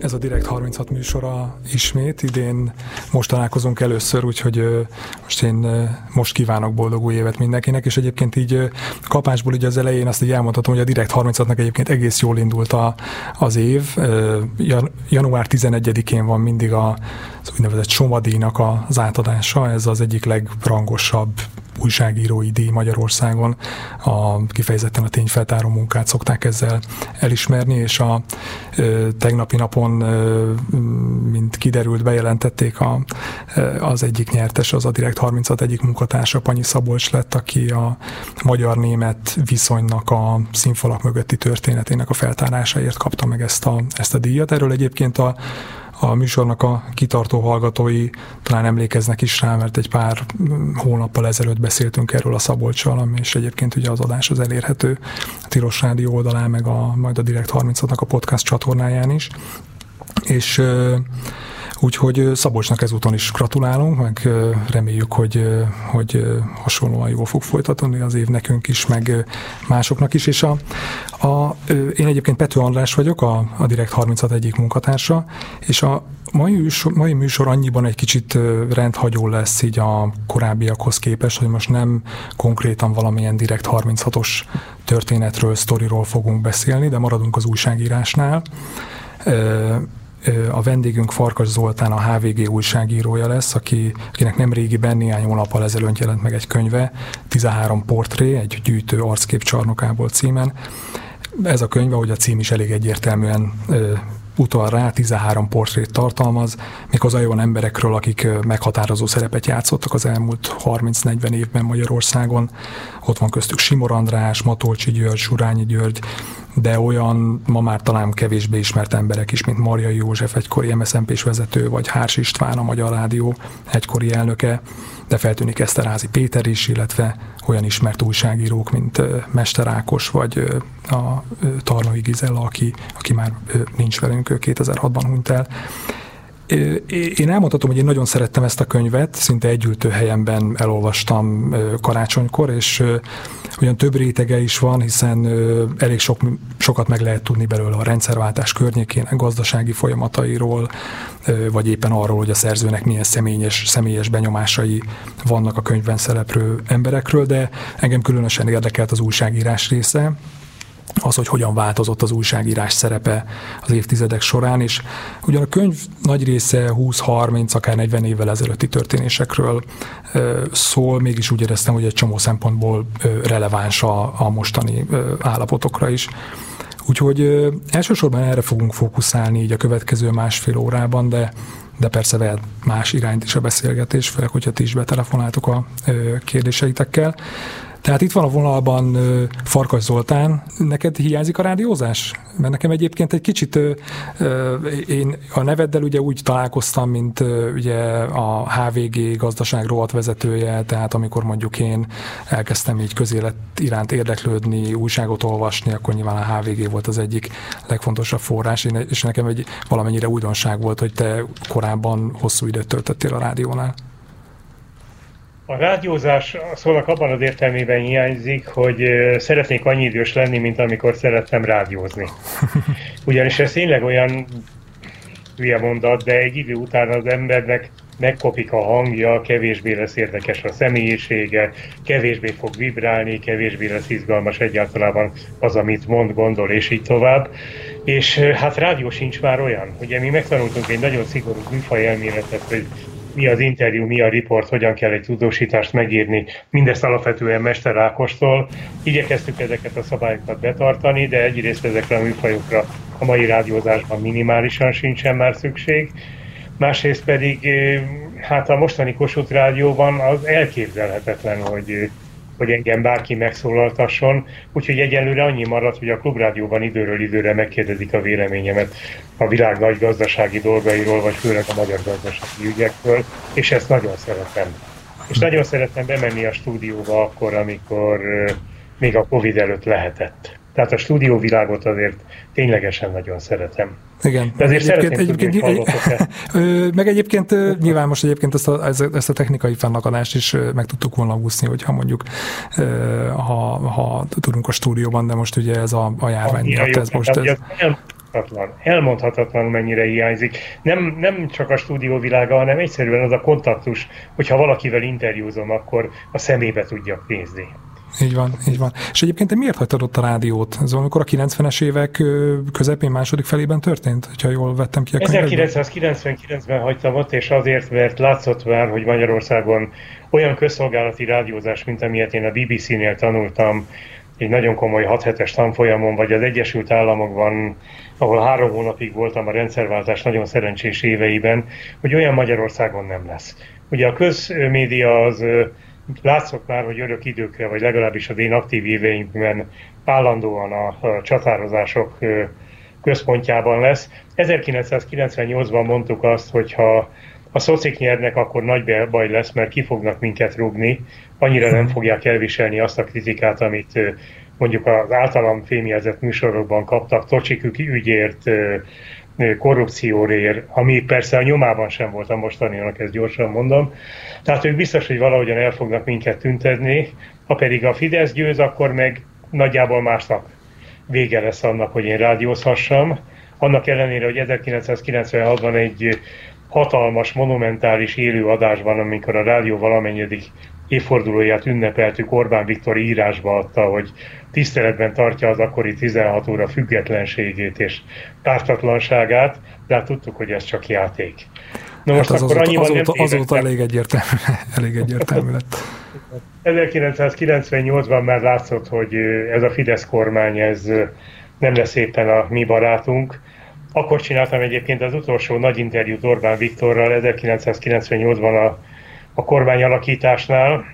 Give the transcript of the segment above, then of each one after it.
Ez a Direkt 36 műsora ismét, idén most találkozunk először, úgyhogy most én most kívánok boldog új évet mindenkinek, és egyébként így kapásból ugye az elején azt így elmondhatom, hogy a Direkt 36-nak egyébként egész jól indult a, az év. Január 11-én van mindig a, az úgynevezett Somadíjnak az átadása, ez az egyik legrangosabb újságírói díj Magyarországon. A, kifejezetten a tényfeltáró munkát szokták ezzel elismerni, és a ö, tegnapi napon, ö, mint kiderült, bejelentették a, az egyik nyertes, az a Direkt 36 egyik munkatársa, Panyi Szabolcs lett, aki a magyar-német viszonynak a színfalak mögötti történetének a feltárásáért kapta meg ezt a, ezt a díjat. Erről egyébként a a műsornak a kitartó hallgatói talán emlékeznek is rá, mert egy pár hónappal ezelőtt beszéltünk erről a Szabolcsal, és egyébként ugye az adás az elérhető a Tilos Rádió oldalán, meg a, majd a Direkt 36-nak a podcast csatornáján is. És Úgyhogy Szabolcsnak ezúton is gratulálunk, meg reméljük, hogy, hogy hasonlóan jól fog folytatni az év nekünk is, meg másoknak is. És a, a, én egyébként Pető András vagyok, a, a Direkt 36 egyik munkatársa, és a mai műsor, mai műsor annyiban egy kicsit rendhagyó lesz így a korábbiakhoz képest, hogy most nem konkrétan valamilyen Direkt 36-os történetről, sztoriról fogunk beszélni, de maradunk az újságírásnál a vendégünk Farkas Zoltán, a HVG újságírója lesz, aki, akinek nem régiben néhány hónappal ezelőtt jelent meg egy könyve, 13 portré, egy gyűjtő arckép csarnokából címen. Ez a könyve, hogy a cím is elég egyértelműen utal rá, 13 portrét tartalmaz, méghozzá olyan emberekről, akik meghatározó szerepet játszottak az elmúlt 30-40 évben Magyarországon. Ott van köztük Simor András, Matolcsi György, Surányi György, de olyan ma már talán kevésbé ismert emberek is, mint Marjai József, egykori MSZMP-s vezető, vagy Hárs István, a Magyar Rádió egykori elnöke, de feltűnik Eszterázi Péter is, illetve olyan ismert újságírók, mint Mester Ákos, vagy a Tarnai Gizella, aki, aki már nincs velünk, 2006-ban hunyt el. Én elmondhatom, hogy én nagyon szerettem ezt a könyvet, szinte együltő helyemben elolvastam karácsonykor, és olyan több rétege is van, hiszen elég sok, sokat meg lehet tudni belőle a rendszerváltás környékének, gazdasági folyamatairól, vagy éppen arról, hogy a szerzőnek milyen személyes, személyes benyomásai vannak a könyvben szereplő emberekről, de engem különösen érdekelt az újságírás része, az, hogy hogyan változott az újságírás szerepe az évtizedek során, és ugyan a könyv nagy része 20-30, akár 40 évvel ezelőtti történésekről szól, mégis úgy éreztem, hogy egy csomó szempontból releváns a, a mostani állapotokra is. Úgyhogy ö, elsősorban erre fogunk fókuszálni így a következő másfél órában, de de persze vehet más irányt is a beszélgetés, főleg, hogyha ti is betelefonáltok a ö, kérdéseitekkel. Tehát itt van a vonalban Farkas Zoltán. Neked hiányzik a rádiózás? Mert nekem egyébként egy kicsit én a neveddel ugye úgy találkoztam, mint ugye a HVG gazdaság vezetője, tehát amikor mondjuk én elkezdtem így közélet iránt érdeklődni, újságot olvasni, akkor nyilván a HVG volt az egyik legfontosabb forrás, és nekem egy valamennyire újdonság volt, hogy te korábban hosszú időt töltöttél a rádiónál. A rádiózás szónak abban az értelmében hiányzik, hogy szeretnék annyi idős lenni, mint amikor szerettem rádiózni. Ugyanis ez tényleg olyan hülye mondat, de egy idő után az embernek megkopik a hangja, kevésbé lesz érdekes a személyisége, kevésbé fog vibrálni, kevésbé lesz izgalmas egyáltalán az, amit mond, gondol, és így tovább. És hát rádió sincs már olyan. Ugye mi megtanultunk egy nagyon szigorú műfaj elméletet, hogy mi az interjú, mi a riport, hogyan kell egy tudósítást megírni, mindezt alapvetően Mester Ákostól. Igyekeztük ezeket a szabályokat betartani, de egyrészt ezekre a műfajokra a mai rádiózásban minimálisan sincsen már szükség. Másrészt pedig hát a mostani Kossuth Rádióban az elképzelhetetlen, hogy hogy engem bárki megszólaltasson, úgyhogy egyelőre annyi maradt, hogy a klubrádióban időről időre megkérdezik a véleményemet a világ nagy gazdasági dolgairól, vagy főleg a magyar gazdasági ügyekről, és ezt nagyon szeretem. És nagyon szeretem bemenni a stúdióba akkor, amikor még a Covid előtt lehetett. Tehát a stúdióvilágot azért ténylegesen nagyon szeretem. Igen. De azért egyébként, egyébként, egyébként meg egyébként nyilván most egyébként ezt a, ezt a technikai fennakadást is meg tudtuk volna úszni, hogyha mondjuk ha, ha tudunk a stúdióban, de most ugye ez a, a járvány miatt, ez most... Ez... elmondhatatlan. Elmondhatatlan, mennyire hiányzik. Nem, nem csak a stúdióvilága, hanem egyszerűen az a kontaktus, hogyha valakivel interjúzom, akkor a szemébe tudjak nézni. Így van, így van. És egyébként te miért hagytad ott a rádiót? Ez amikor a 90-es évek közepén, második felében történt, ha jól vettem ki a 1999-ben hagytam ott, és azért, mert látszott már, hogy Magyarországon olyan közszolgálati rádiózás, mint amilyet én a BBC-nél tanultam, egy nagyon komoly 6 hetes tanfolyamon, vagy az Egyesült Államokban, ahol három hónapig voltam a rendszerváltás nagyon szerencsés éveiben, hogy olyan Magyarországon nem lesz. Ugye a közmédia az látszott már, hogy örök időkre, vagy legalábbis az én aktív éveimben állandóan a, csatározások központjában lesz. 1998-ban mondtuk azt, hogy ha a szocik nyernek, akkor nagy baj lesz, mert ki fognak minket rúgni, annyira nem fogják elviselni azt a kritikát, amit mondjuk az általam fémjelzett műsorokban kaptak, Tocsik ügyért, korrupcióért, ami persze a nyomában sem volt a mostaninak, ezt gyorsan mondom. Tehát ők biztos, hogy valahogyan el fognak minket tüntetni, ha pedig a Fidesz győz, akkor meg nagyjából másnap vége lesz annak, hogy én rádiózhassam. Annak ellenére, hogy 1996-ban egy hatalmas, monumentális élő adásban, amikor a rádió valamennyidik évfordulóját ünnepeltük, Orbán Viktor írásba adta, hogy tiszteletben tartja az akkori 16 óra függetlenségét és pártatlanságát, de hát tudtuk, hogy ez csak játék. Na most hát az akkor azóta, azóta, nem azóta elég egyértelmű, elég egyértelmű lett. 1998-ban már látszott, hogy ez a Fidesz kormány, ez nem lesz éppen a mi barátunk. Akkor csináltam egyébként az utolsó nagy interjút Orbán Viktorral 1998-ban a, a kormányalakításnál,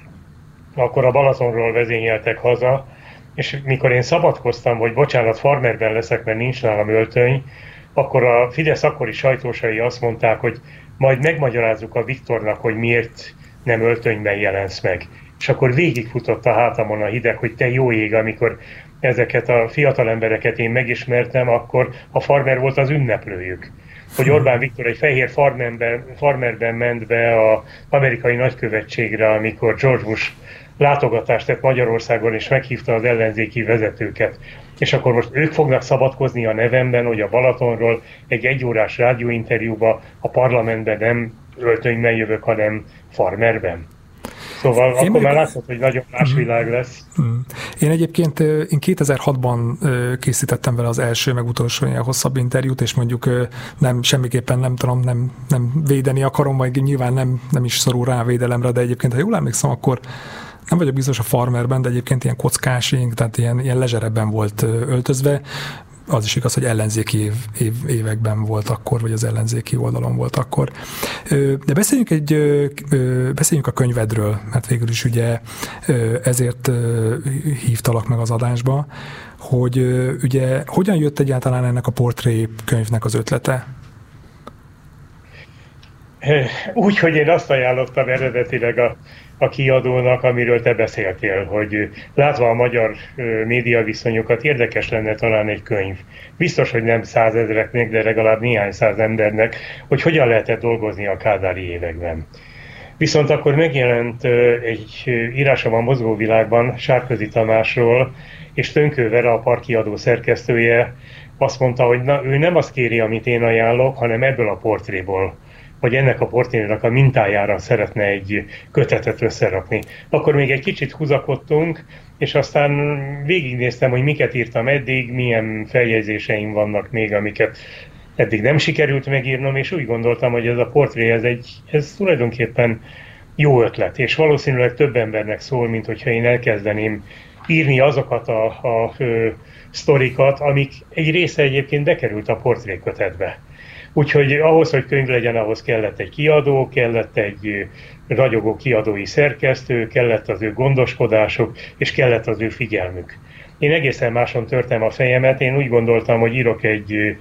akkor a Balatonról vezényeltek haza, és mikor én szabadkoztam, hogy bocsánat, farmerben leszek, mert nincs nálam öltöny, akkor a Fidesz akkori sajtósai azt mondták, hogy majd megmagyarázzuk a Viktornak, hogy miért nem öltönyben jelensz meg. És akkor végigfutott a hátamon a hideg, hogy te jó ég, amikor ezeket a fiatal embereket én megismertem, akkor a farmer volt az ünneplőjük. Hogy Orbán Viktor egy fehér farmerben, farmerben ment be az amerikai nagykövetségre, amikor George Bush látogatást tett Magyarországon, és meghívta az ellenzéki vezetőket. És akkor most ők fognak szabadkozni a nevemben, hogy a Balatonról egy egyórás rádióinterjúba a parlamentben nem öltönyben jövök, hanem farmerben. Szóval én akkor meg... már látszott, hogy nagyon más mm. világ lesz. Mm. Én egyébként én 2006-ban készítettem vele az első, meg utolsó ilyen hosszabb interjút, és mondjuk nem, semmiképpen nem tudom, nem, nem védeni akarom, vagy nyilván nem, nem is szorul rá védelemre, de egyébként, ha jól emlékszem, akkor nem vagyok biztos a farmerben, de egyébként ilyen kockásink, tehát ilyen, ilyen lezserebben volt öltözve, az is igaz, hogy ellenzéki év, év, években volt akkor, vagy az ellenzéki oldalon volt akkor. De beszéljünk, egy, beszéljünk a könyvedről, mert végül is ugye ezért hívtalak meg az adásba, hogy ugye hogyan jött egyáltalán ennek a portré könyvnek az ötlete? Úgy, hogy én azt ajánlottam eredetileg a a kiadónak, amiről te beszéltél, hogy látva a magyar média viszonyokat érdekes lenne talán egy könyv. Biztos, hogy nem százezreknek, de legalább néhány száz embernek, hogy hogyan lehetett dolgozni a kádári években. Viszont akkor megjelent egy írása van mozgóvilágban Sárközi Tamásról, és Tönkő Vera, a parkiadó szerkesztője azt mondta, hogy na, ő nem azt kéri, amit én ajánlok, hanem ebből a portréból hogy ennek a portrénak a mintájára szeretne egy kötetet összerakni. Akkor még egy kicsit húzakodtunk, és aztán végignéztem, hogy miket írtam eddig, milyen feljegyzéseim vannak még, amiket eddig nem sikerült megírnom, és úgy gondoltam, hogy ez a portré, ez, egy, ez tulajdonképpen jó ötlet, és valószínűleg több embernek szól, mint hogyha én elkezdeném írni azokat a, a, a sztorikat, amik egy része egyébként bekerült a portrékötetbe. Úgyhogy ahhoz, hogy könyv legyen, ahhoz kellett egy kiadó, kellett egy ragyogó kiadói szerkesztő, kellett az ő gondoskodásuk, és kellett az ő figyelmük. Én egészen máson törtem a fejemet, én úgy gondoltam, hogy írok egy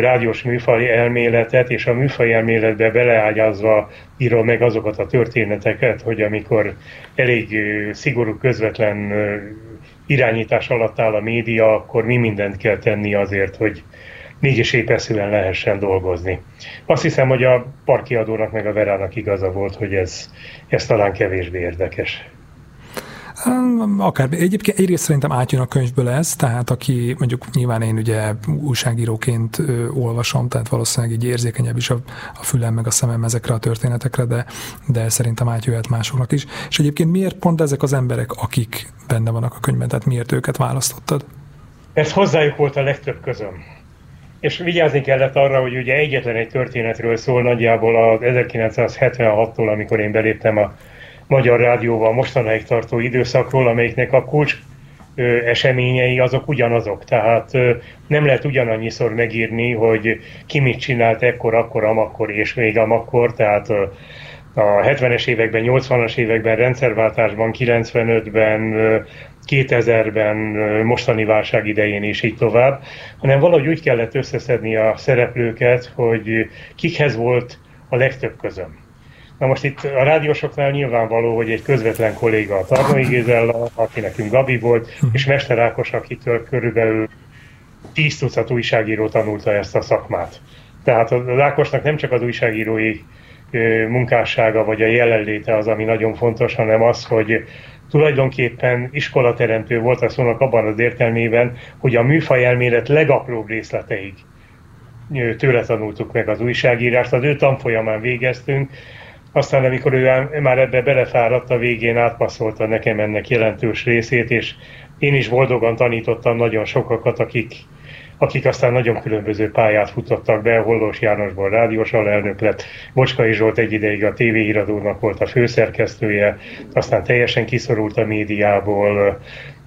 rádiós műfaj elméletet, és a műfaj elméletbe beleágyazva írom meg azokat a történeteket, hogy amikor elég szigorú, közvetlen irányítás alatt áll a média, akkor mi mindent kell tenni azért, hogy mégis épeszűen lehessen dolgozni. Azt hiszem, hogy a parkiadónak meg a Verának igaza volt, hogy ez, ez talán kevésbé érdekes. Akár. Egyébként egyrészt szerintem átjön a könyvből ez, tehát aki mondjuk nyilván én ugye újságíróként ö, olvasom, tehát valószínűleg így érzékenyebb is a, a fülem meg a szemem ezekre a történetekre, de, de szerintem átjöhet másoknak is. És egyébként miért pont ezek az emberek, akik benne vannak a könyvben, tehát miért őket választottad? Ez hozzájuk volt a legtöbb közöm. És vigyázni kellett arra, hogy ugye egyetlen egy történetről szól nagyjából az 1976-tól, amikor én beléptem a Magyar Rádióval mostanáig tartó időszakról, amelyiknek a kulcs eseményei azok ugyanazok. Tehát nem lehet ugyanannyiszor megírni, hogy ki mit csinált ekkor, akkor, amakkor és még amakkor. Tehát a 70-es években, 80-as években, rendszerváltásban, 95-ben, 2000-ben, mostani válság idején is így tovább, hanem valahogy úgy kellett összeszedni a szereplőket, hogy kikhez volt a legtöbb közöm. Na most itt a rádiósoknál nyilvánvaló, hogy egy közvetlen kolléga a Tarnai Gézella, aki nekünk Gabi volt, és Mester Ákos, akitől körülbelül 10 tucat újságíró tanulta ezt a szakmát. Tehát az Ákosnak nem csak az újságírói munkássága vagy a jelenléte az, ami nagyon fontos, hanem az, hogy tulajdonképpen iskolateremtő volt a szónak abban az értelmében, hogy a műfaj elmélet legapróbb részleteig tőle tanultuk meg az újságírást, az ő tanfolyamán végeztünk, aztán amikor ő már ebbe belefáradt, a végén átpasszolta nekem ennek jelentős részét, és én is boldogan tanítottam nagyon sokakat, akik, akik aztán nagyon különböző pályát futottak be, Hollós Jánosból rádiós alelnök lett, Bocskai Zsolt egy ideig a tévéiradónak volt a főszerkesztője, aztán teljesen kiszorult a médiából,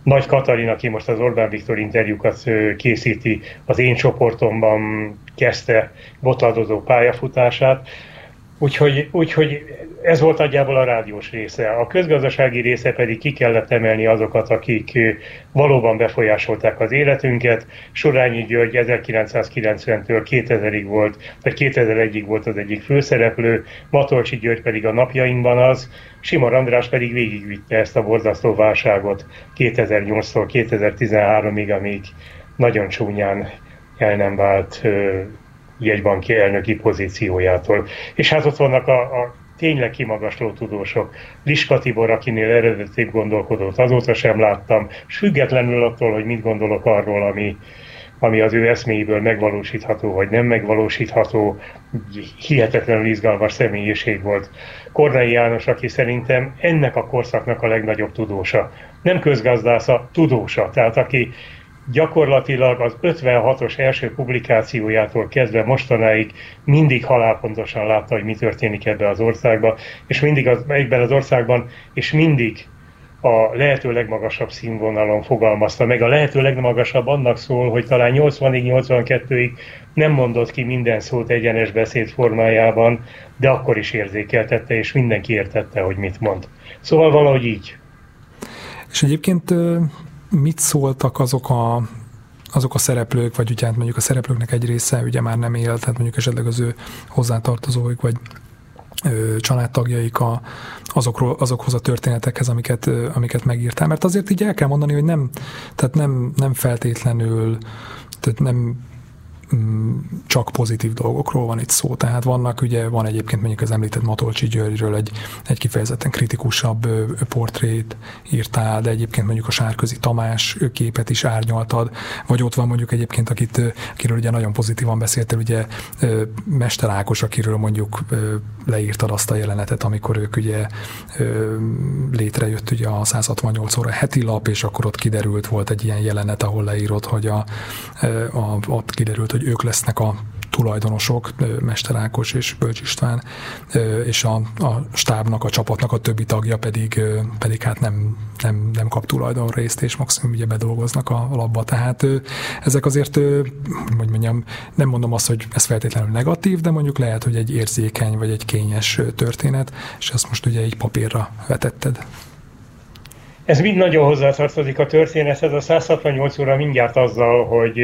nagy Katalin, aki most az Orbán Viktor interjúkat készíti, az én csoportomban kezdte botladozó pályafutását. Úgyhogy, úgyhogy ez volt nagyjából a rádiós része. A közgazdasági része pedig ki kellett emelni azokat, akik valóban befolyásolták az életünket. Sorányi György 1990-től 2000-ig volt, vagy 2001-ig volt az egyik főszereplő, Matolcsi György pedig a napjainkban az, Simar András pedig végigvitte ezt a borzasztó válságot 2008-tól 2013-ig, amíg nagyon csúnyán el nem vált jegybanki elnöki pozíciójától. És hát ott vannak a, a tényleg kimagasló tudósok. Liska Tibor, akinél eredetibb gondolkodót azóta sem láttam, és függetlenül attól, hogy mit gondolok arról, ami, ami az ő eszméiből megvalósítható, vagy nem megvalósítható, hihetetlenül izgalmas személyiség volt. Kornai János, aki szerintem ennek a korszaknak a legnagyobb tudósa. Nem közgazdásza, tudósa. Tehát aki gyakorlatilag az 56-os első publikációjától kezdve mostanáig mindig halálpontosan látta, hogy mi történik ebben az országban, és mindig az, egyben az országban, és mindig a lehető legmagasabb színvonalon fogalmazta meg. A lehető legmagasabb annak szól, hogy talán 80-ig, 82-ig nem mondott ki minden szót egyenes beszéd formájában, de akkor is érzékeltette, és mindenki értette, hogy mit mond. Szóval valahogy így. És egyébként mit szóltak azok a azok a szereplők, vagy ugye hát mondjuk a szereplőknek egy része ugye már nem él, tehát mondjuk esetleg az ő hozzátartozóik, vagy ö, családtagjaik a, azokról, azokhoz a történetekhez, amiket, ö, amiket megírtál. Mert azért így el kell mondani, hogy nem, tehát nem, nem feltétlenül, tehát nem csak pozitív dolgokról van itt szó. Tehát vannak, ugye van egyébként mondjuk az említett Matolcsi Györgyről egy, egy kifejezetten kritikusabb portrét írtál, de egyébként mondjuk a Sárközi Tamás képet is árnyaltad, vagy ott van mondjuk egyébként, akit, akiről ugye nagyon pozitívan beszéltél, ugye Mester Ákos, akiről mondjuk leírtad azt a jelenetet, amikor ők ugye létrejött ugye a 168 óra heti lap, és akkor ott kiderült, volt egy ilyen jelenet, ahol leírod, hogy a, a, ott kiderült, hogy ők lesznek a tulajdonosok, Mester Ákos és Bölcs István, és a, a stábnak, a csapatnak a többi tagja pedig, pedig hát nem, nem, nem kap tulajdonrészt, és maximum ugye bedolgoznak a labba. Tehát ezek azért, hogy mondjam, nem mondom azt, hogy ez feltétlenül negatív, de mondjuk lehet, hogy egy érzékeny vagy egy kényes történet, és ezt most ugye így papírra vetetted. Ez mind nagyon hozzátartozik a történethez. A 168 óra mindjárt azzal, hogy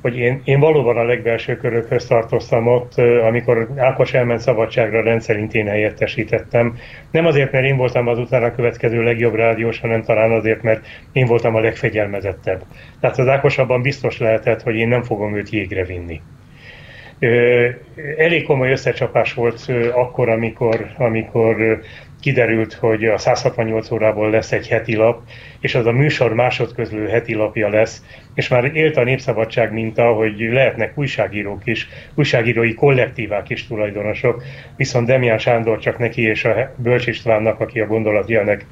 hogy én, én valóban a legbelső körökhöz tartoztam ott, amikor Ákos elment szabadságra, rendszerint én helyettesítettem. Nem azért, mert én voltam az utána következő legjobb rádiós, hanem talán azért, mert én voltam a legfegyelmezettebb. Tehát az Ákos abban biztos lehetett, hogy én nem fogom őt jégre vinni. Elég komoly összecsapás volt akkor, amikor, amikor kiderült, hogy a 168 órából lesz egy heti lap, és az a műsor másodközlő heti lapja lesz, és már élt a népszabadság minta, hogy lehetnek újságírók is, újságírói kollektívák is tulajdonosok, viszont Demián Sándor csak neki és a Bölcs Istvánnak, aki a gondolatjelnek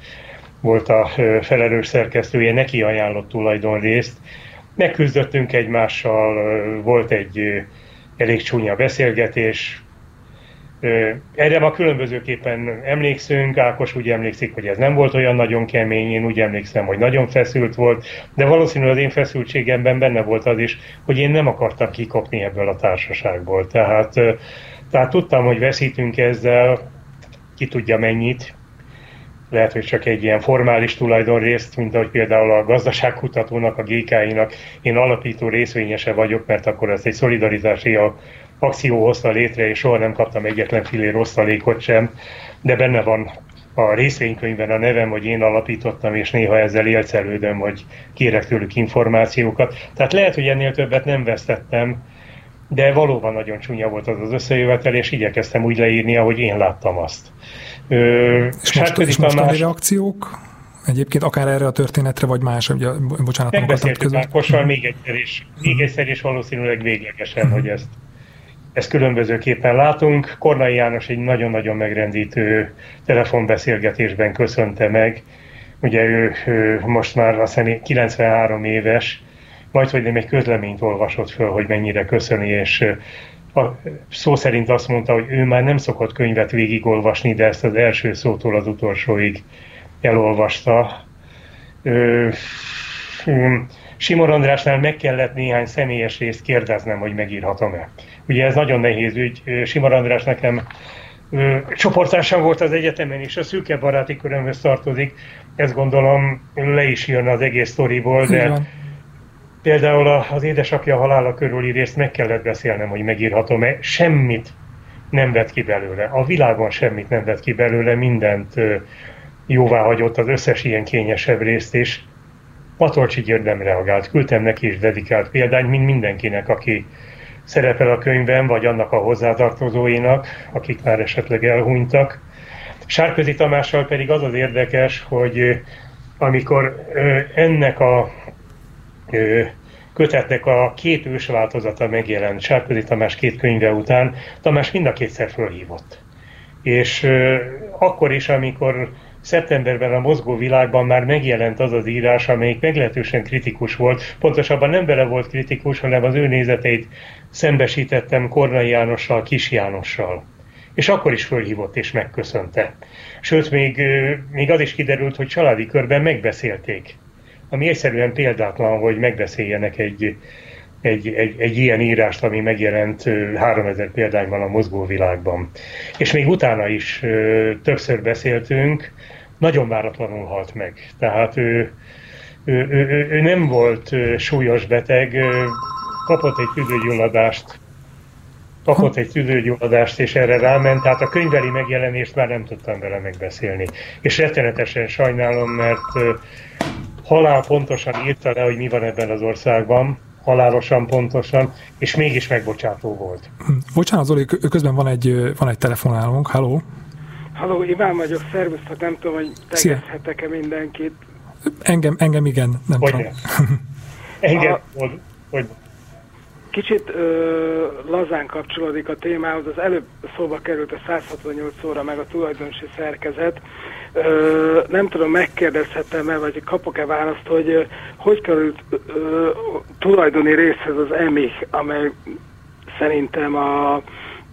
volt a felelős szerkesztője, neki ajánlott tulajdonrészt. Megküzdöttünk egymással, volt egy elég csúnya beszélgetés, erre ma különbözőképpen emlékszünk, Ákos úgy emlékszik, hogy ez nem volt olyan nagyon kemény, én úgy emlékszem, hogy nagyon feszült volt, de valószínűleg az én feszültségemben benne volt az is, hogy én nem akartam kikopni ebből a társaságból. Tehát, tehát tudtam, hogy veszítünk ezzel, ki tudja mennyit, lehet, hogy csak egy ilyen formális tulajdonrészt, mint ahogy például a gazdaságkutatónak, a GK-inak én alapító részvényese vagyok, mert akkor ez egy szolidaritási akció hozta létre, és soha nem kaptam egyetlen filé rosszalékot sem, de benne van a részvénykönyvben a nevem, hogy én alapítottam, és néha ezzel élcelődöm, hogy kérek tőlük információkat. Tehát lehet, hogy ennél többet nem vesztettem, de valóban nagyon csúnya volt az az összejövetel, és igyekeztem úgy leírni, ahogy én láttam azt. Ö, és most, és mostani reakciók? Egyébként akár erre a történetre, vagy más, ugye, bocsánat, nem beszéltük Ákossal még egyszer is, még egyszer is valószínűleg véglegesen, hogy ezt ezt különbözőképpen látunk. Kornai János egy nagyon-nagyon megrendítő telefonbeszélgetésben köszönte meg. Ugye ő, ő most már azt hiszem 93 éves, majd hogy nem egy közleményt olvasott föl, hogy mennyire köszöni, és a, szó szerint azt mondta, hogy ő már nem szokott könyvet végigolvasni, de ezt az első szótól az utolsóig elolvasta. Ö, Simon Andrásnál meg kellett néhány személyes részt kérdeznem, hogy megírhatom-e. Ugye ez nagyon nehéz ügy. Simar András nekem csoportársam volt az egyetemen, és a szűke baráti körömhöz tartozik. Ezt gondolom le is jön az egész sztoriból, de például az édesapja halála körüli részt meg kellett beszélnem, hogy megírhatom-e. Semmit nem vett ki belőle. A világon semmit nem vett ki belőle, mindent jóvá hagyott az összes ilyen kényesebb részt is. Matolcsi nem reagált. Küldtem neki is dedikált példány, mint mindenkinek, aki szerepel a könyvben, vagy annak a hozzátartozóinak, akik már esetleg elhunytak. Sárközi Tamással pedig az az érdekes, hogy amikor ennek a kötetnek a két ős változata megjelent Sárközi Tamás két könyve után, Tamás mind a kétszer fölhívott. És akkor is, amikor szeptemberben a mozgó világban már megjelent az az írás, amelyik meglehetősen kritikus volt. Pontosabban nem vele volt kritikus, hanem az ő nézeteit szembesítettem Kornai Jánossal, Kis Jánossal. És akkor is fölhívott és megköszönte. Sőt, még, még az is kiderült, hogy családi körben megbeszélték. Ami egyszerűen példátlan, hogy megbeszéljenek egy, egy, egy, egy ilyen írást, ami megjelent 3000 példányban a mozgóvilágban. És még utána is többször beszéltünk, nagyon váratlanul halt meg. Tehát ő, ő, ő, ő, nem volt súlyos beteg, kapott egy tüdőgyulladást, kapott egy tüdőgyulladást, és erre ráment, tehát a könyveli megjelenést már nem tudtam vele megbeszélni. És rettenetesen sajnálom, mert halál pontosan írta le, hogy mi van ebben az országban, halálosan pontosan, és mégis megbocsátó volt. Bocsánat, Zoli, közben van egy, van egy telefonálónk, halló? Halló, Iván vagyok, szervusztok, nem tudom, hogy tegezhetek-e mindenkit. Engem, engem igen, nem hogy tudom. engem, a... hogy Kicsit ö, lazán kapcsolódik a témához. Az előbb szóba került a 168 óra, meg a tulajdonosi szerkezet. Ö, nem tudom, megkérdezhetem-e, vagy kapok-e választ, hogy hogy került ö, tulajdoni részhez az EMI, amely szerintem a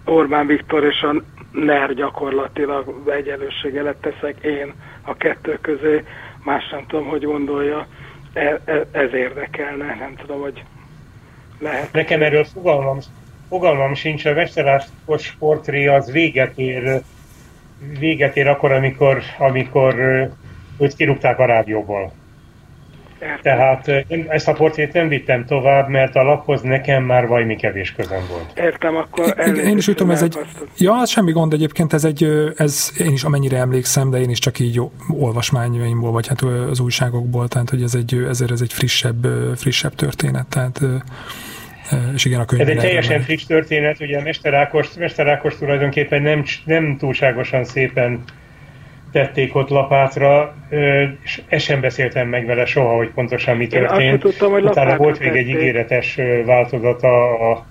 Orbán Viktor és a NER gyakorlatilag egyenlőségelet teszek én a kettő közé, más nem tudom, hogy gondolja, e, e, ez érdekelne, nem tudom, hogy lehet. Nekem erről fogalmam, fogalmam sincs, a Vesteráskos portré az véget ér, véget ér akkor, amikor, amikor őt kirúgták a rádióból. Tehát ezt a portrét nem vittem tovább, mert a laphoz nekem már vajmi kevés közön volt. Értem, akkor én, én is tudom, ez egy... Ja, az semmi gond egyébként, ez egy, ez én is amennyire emlékszem, de én is csak így olvasmányaimból, vagy hát az újságokból, tehát hogy ez egy, ezért ez egy frissebb, frissebb történet, tehát és igen, a Ez egy teljesen friss történet, ugye a Mester Ákos, Mester Ákos tulajdonképpen nem, nem túlságosan szépen tették ott lapátra, és ezt sem beszéltem meg vele soha, hogy pontosan mi történt. tudtam, hogy Utána volt még egy ígéretes változata a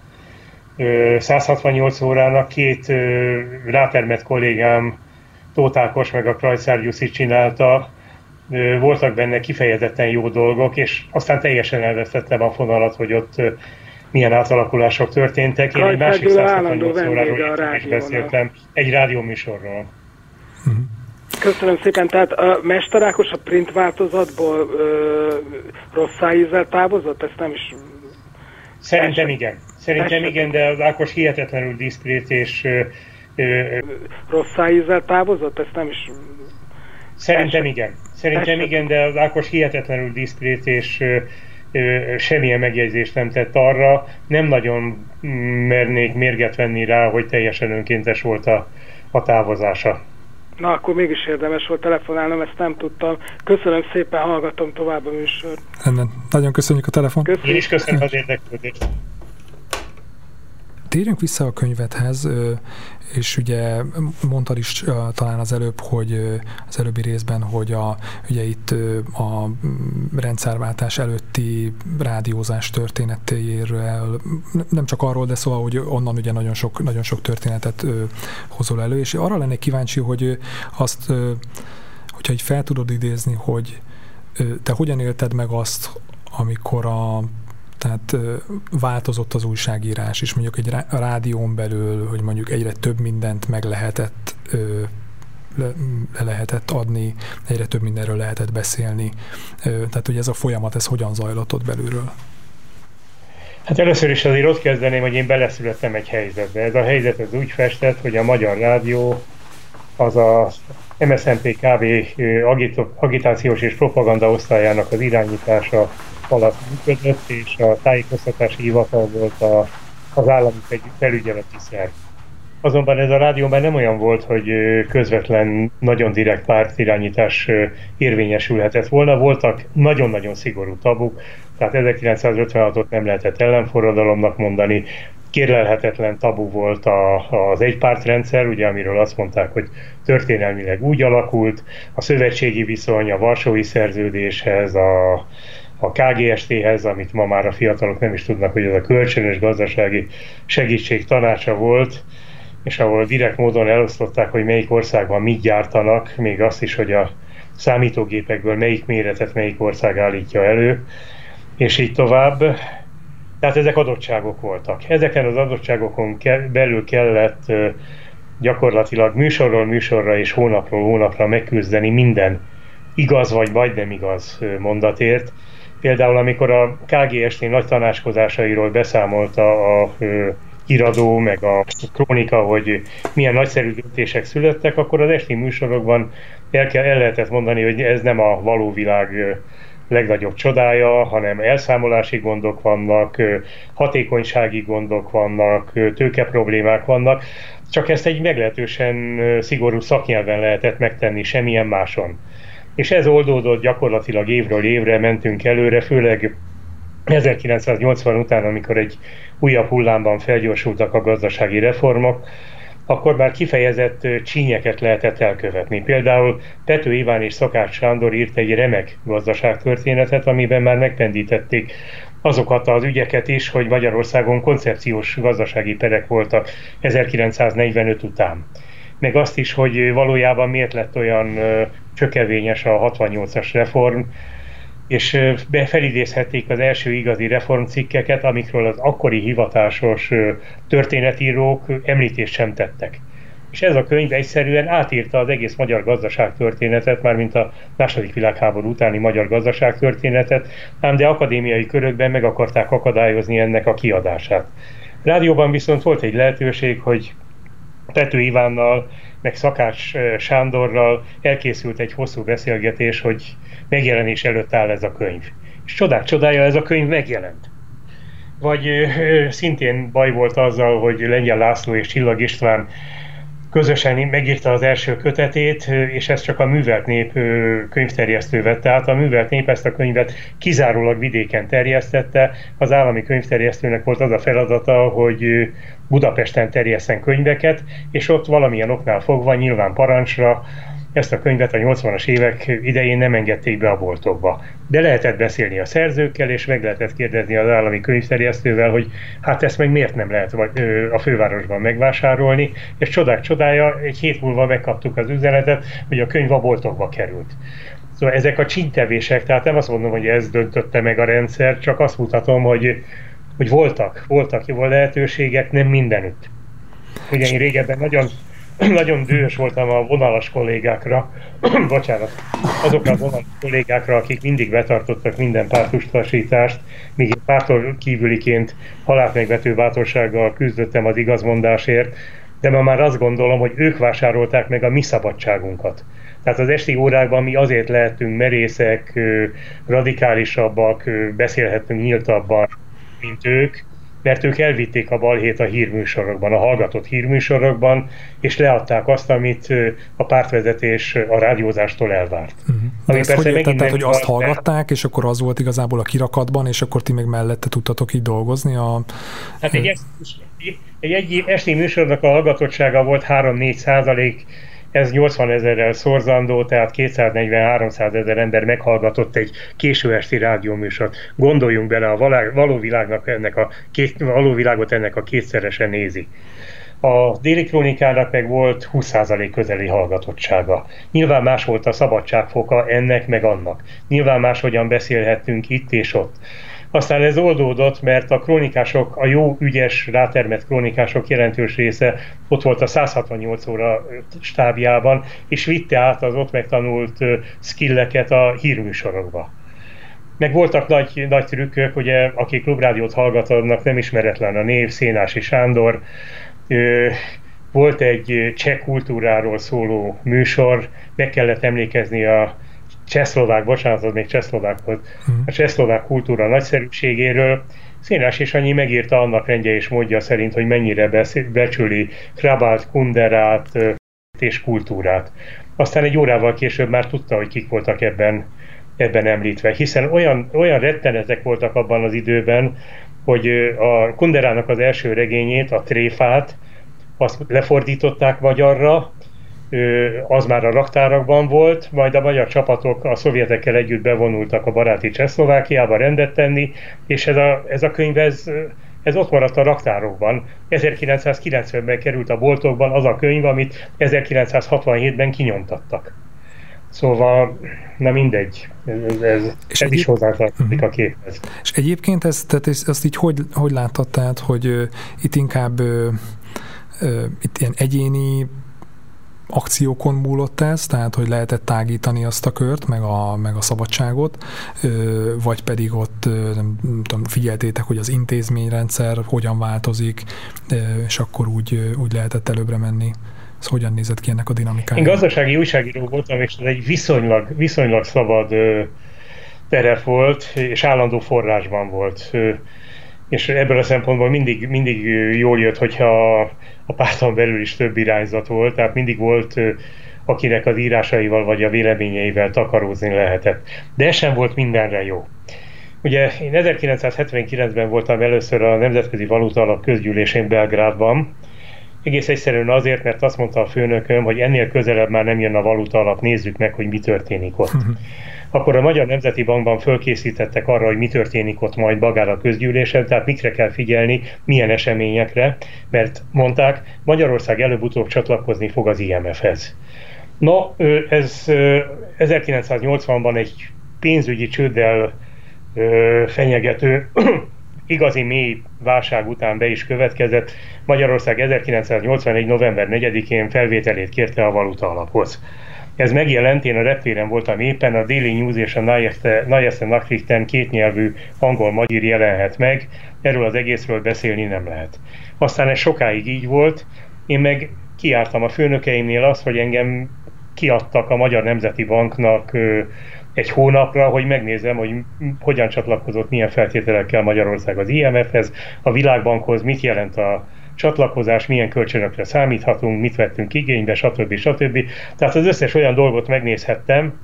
168 órának, két rátermett kollégám Tótákos meg a Krajcár csinálta, voltak benne kifejezetten jó dolgok, és aztán teljesen elvesztettem a fonalat, hogy ott milyen átalakulások történtek. Én egy másik 168 óráról is beszéltem, egy rádióműsorról. Köszönöm szépen. Tehát a Mester Ákos a print változatból ö, rosszá ízzel távozott? Ezt nem is... Szerintem igen. Szerintem igen, de az Ákos hihetetlenül diszkrét és... Ö, ízzel távozott? Ezt nem is... Szerintem igen. Szerintem igen, de az Ákos hihetetlenül diszkrét és ö, semmilyen megjegyzést nem tett arra. Nem nagyon mernék mérget venni rá, hogy teljesen önkéntes volt a, a távozása. Na, akkor mégis érdemes volt telefonálnom, ezt nem tudtam. Köszönöm szépen, hallgatom tovább a műsort. Nagyon köszönjük a telefon. Köszönjük. Én is köszönöm az érdeklődést. Térjünk vissza a könyvedhez, és ugye mondtad is talán az előbb, hogy az előbbi részben, hogy a, ugye itt a rendszerváltás előtti rádiózás történetéről, nem csak arról, de szóval, hogy onnan ugye nagyon sok, nagyon sok történetet hozol elő, és arra lennék kíváncsi, hogy azt, hogyha így fel tudod idézni, hogy te hogyan élted meg azt, amikor a tehát változott az újságírás is, mondjuk egy rádión belül, hogy mondjuk egyre több mindent meg lehetett le, le lehetett adni, egyre több mindenről lehetett beszélni. Tehát, hogy ez a folyamat, ez hogyan zajlott ott belülről? Hát először is azért ott kezdeném, hogy én beleszülettem egy helyzetbe. Ez a helyzet az úgy festett, hogy a Magyar Rádió az a MSZNP KV agitációs és propaganda osztályának az irányítása alatt működött, és a tájékoztatási hivatal volt a, az állami felügyeleti szerv. Azonban ez a rádióban nem olyan volt, hogy közvetlen, nagyon direkt pártirányítás érvényesülhetett volna. Voltak nagyon-nagyon szigorú tabuk, tehát 1956-ot nem lehetett ellenforradalomnak mondani, kérlelhetetlen tabu volt a, az egypártrendszer, ugye, amiről azt mondták, hogy történelmileg úgy alakult, a szövetségi viszony, a Varsói szerződéshez, a, a KGST-hez, amit ma már a fiatalok nem is tudnak, hogy ez a kölcsönös gazdasági segítség tanácsa volt, és ahol direkt módon elosztották, hogy melyik országban mit gyártanak, még azt is, hogy a számítógépekből melyik méretet melyik ország állítja elő, és így tovább. Tehát ezek adottságok voltak. Ezeken az adottságokon belül kellett gyakorlatilag műsorról műsorra és hónapról hónapra megküzdeni minden igaz vagy majdnem igaz mondatért, Például amikor a KGST nagy tanácskozásairól beszámolt a, a híradó, meg a krónika, hogy milyen nagyszerű döntések születtek, akkor az esti műsorokban el, kell, el lehetett mondani, hogy ez nem a való világ legnagyobb csodája, hanem elszámolási gondok vannak, hatékonysági gondok vannak, tőke problémák vannak, csak ezt egy meglehetősen szigorú szaknyelven lehetett megtenni, semmilyen máson és ez oldódott gyakorlatilag évről évre mentünk előre, főleg 1980 után, amikor egy újabb hullámban felgyorsultak a gazdasági reformok, akkor már kifejezett csínyeket lehetett elkövetni. Például Pető Iván és Szakács Sándor írt egy remek gazdaságtörténetet, amiben már megpendítették azokat az ügyeket is, hogy Magyarországon koncepciós gazdasági perek voltak 1945 után meg azt is, hogy valójában miért lett olyan csökevényes a 68-as reform, és felidézhették az első igazi reformcikkeket, amikről az akkori hivatásos történetírók említést sem tettek. És ez a könyv egyszerűen átírta az egész magyar gazdaságtörténetet, mármint a második világháború utáni magyar gazdaságtörténetet, ám de akadémiai körökben meg akarták akadályozni ennek a kiadását. Rádióban viszont volt egy lehetőség, hogy Tető Ivánnal, meg Szakács Sándorral elkészült egy hosszú beszélgetés, hogy megjelenés előtt áll ez a könyv. És csodák csodája, ez a könyv megjelent. Vagy ö, szintén baj volt azzal, hogy Lengyel László és Csillag István közösen megírta az első kötetét, és ezt csak a Művelt Nép könyvterjesztő vette át. A Művelt Nép ezt a könyvet kizárólag vidéken terjesztette. Az állami könyvterjesztőnek volt az a feladata, hogy Budapesten terjesszen könyveket, és ott valamilyen oknál fogva, nyilván parancsra, ezt a könyvet a 80-as évek idején nem engedték be a boltokba. De lehetett beszélni a szerzőkkel, és meg lehetett kérdezni az állami könyvterjesztővel, hogy hát ezt meg miért nem lehet a fővárosban megvásárolni, és csodák csodája, egy hét múlva megkaptuk az üzenetet, hogy a könyv a boltokba került. Szóval ezek a csintevések, tehát nem azt mondom, hogy ez döntötte meg a rendszer, csak azt mutatom, hogy, hogy voltak, voltak jó lehetőségek, nem mindenütt. Ugye én régebben nagyon nagyon dühös voltam a vonalas kollégákra, bocsánat, azokra a vonalas kollégákra, akik mindig betartottak minden pártustasítást, míg én pártól kívüliként halált megvető bátorsággal küzdöttem az igazmondásért, de ma már azt gondolom, hogy ők vásárolták meg a mi szabadságunkat. Tehát az esti órákban mi azért lehetünk merészek, radikálisabbak, beszélhetünk nyíltabban, mint ők, mert ők elvitték a balhét a hírműsorokban, a hallgatott hírműsorokban, és leadták azt, amit a pártvezetés a rádiózástól elvárt. Uh-huh. Ami ezt hogy értetted, hogy azt hallgatták, és akkor az volt igazából a kirakatban, és akkor ti még mellette tudtatok így dolgozni? A... Hát egy, egy, egy esti műsornak a hallgatottsága volt 3-4 százalék, ez 80 ezerrel szorzandó, tehát 240-300 ezer ember meghallgatott egy késő esti rádióműsort. Gondoljunk bele, a való, világnak ennek a, két, való világot ennek a kétszeresen nézi. A déli krónikának meg volt 20% közeli hallgatottsága. Nyilván más volt a szabadságfoka ennek meg annak. Nyilván máshogyan beszélhettünk itt és ott. Aztán ez oldódott, mert a krónikások, a jó, ügyes, rátermett krónikások jelentős része ott volt a 168 óra stábjában, és vitte át az ott megtanult skilleket a hírműsorokba. Meg voltak nagy, nagy trükkök, ugye, akik klubrádiót hallgatnak, nem ismeretlen a név, Szénási Sándor, volt egy cseh kultúráról szóló műsor, meg kellett emlékezni a csehszlovák, bocsánat, az még csehszlovák volt, hmm. a csehszlovák kultúra nagyszerűségéről. Szénás és annyi megírta annak rendje és módja szerint, hogy mennyire becsüli Krabát, Kunderát és kultúrát. Aztán egy órával később már tudta, hogy kik voltak ebben, ebben említve, hiszen olyan, olyan rettenetek voltak abban az időben, hogy a Kunderának az első regényét, a Tréfát, azt lefordították magyarra, az már a raktárakban volt, majd a magyar csapatok a szovjetekkel együtt bevonultak a baráti Csehszlovákiába rendet tenni, és ez a, ez a könyv ez, ez ott maradt a raktárokban. 1990-ben került a boltokban az a könyv, amit 1967-ben kinyomtattak. Szóval, na mindegy, ez, ez, és ez egyéb... is hozzátartozik a képhez. És egyébként ezt, tehát ezt, ezt így hogy, hogy láttad, tehát, hogy uh, itt inkább uh, uh, itt ilyen egyéni akciókon múlott ez, tehát hogy lehetett tágítani azt a kört, meg a, meg a szabadságot, vagy pedig ott nem, tudom, figyeltétek, hogy az intézményrendszer hogyan változik, és akkor úgy, úgy lehetett előbbre menni. Ez hogyan nézett ki ennek a dinamikája? Én gazdasági újságíró voltam, és ez egy viszonylag, viszonylag szabad terep volt, és állandó forrásban volt és ebből a szempontból mindig, mindig jól jött, hogyha a párton belül is több irányzat volt, tehát mindig volt akinek az írásaival vagy a véleményeivel takarózni lehetett. De ez sem volt mindenre jó. Ugye én 1979-ben voltam először a Nemzetközi Valuta Alap közgyűlésén Belgrádban, egész egyszerűen azért, mert azt mondta a főnököm, hogy ennél közelebb már nem jön a valuta alap, nézzük meg, hogy mi történik ott. akkor a Magyar Nemzeti Bankban fölkészítettek arra, hogy mi történik ott majd bagár a közgyűlésen, tehát mikre kell figyelni, milyen eseményekre, mert mondták, Magyarország előbb-utóbb csatlakozni fog az IMF-hez. Na, ez 1980-ban egy pénzügyi csőddel fenyegető igazi mély válság után be is következett. Magyarország 1981. november 4-én felvételét kérte a valuta alaphoz. Ez megjelent, én a reptéren voltam éppen, a Daily News és a Najeste Nachrichten kétnyelvű angol-magyar jelenhet meg, erről az egészről beszélni nem lehet. Aztán ez sokáig így volt, én meg kiártam a főnökeimnél azt, hogy engem kiadtak a Magyar Nemzeti Banknak egy hónapra, hogy megnézem, hogy hogyan csatlakozott, milyen feltételekkel Magyarország az IMF-hez, a Világbankhoz, mit jelent a csatlakozás, milyen kölcsönökre számíthatunk, mit vettünk igénybe, stb. stb. Tehát az összes olyan dolgot megnézhettem,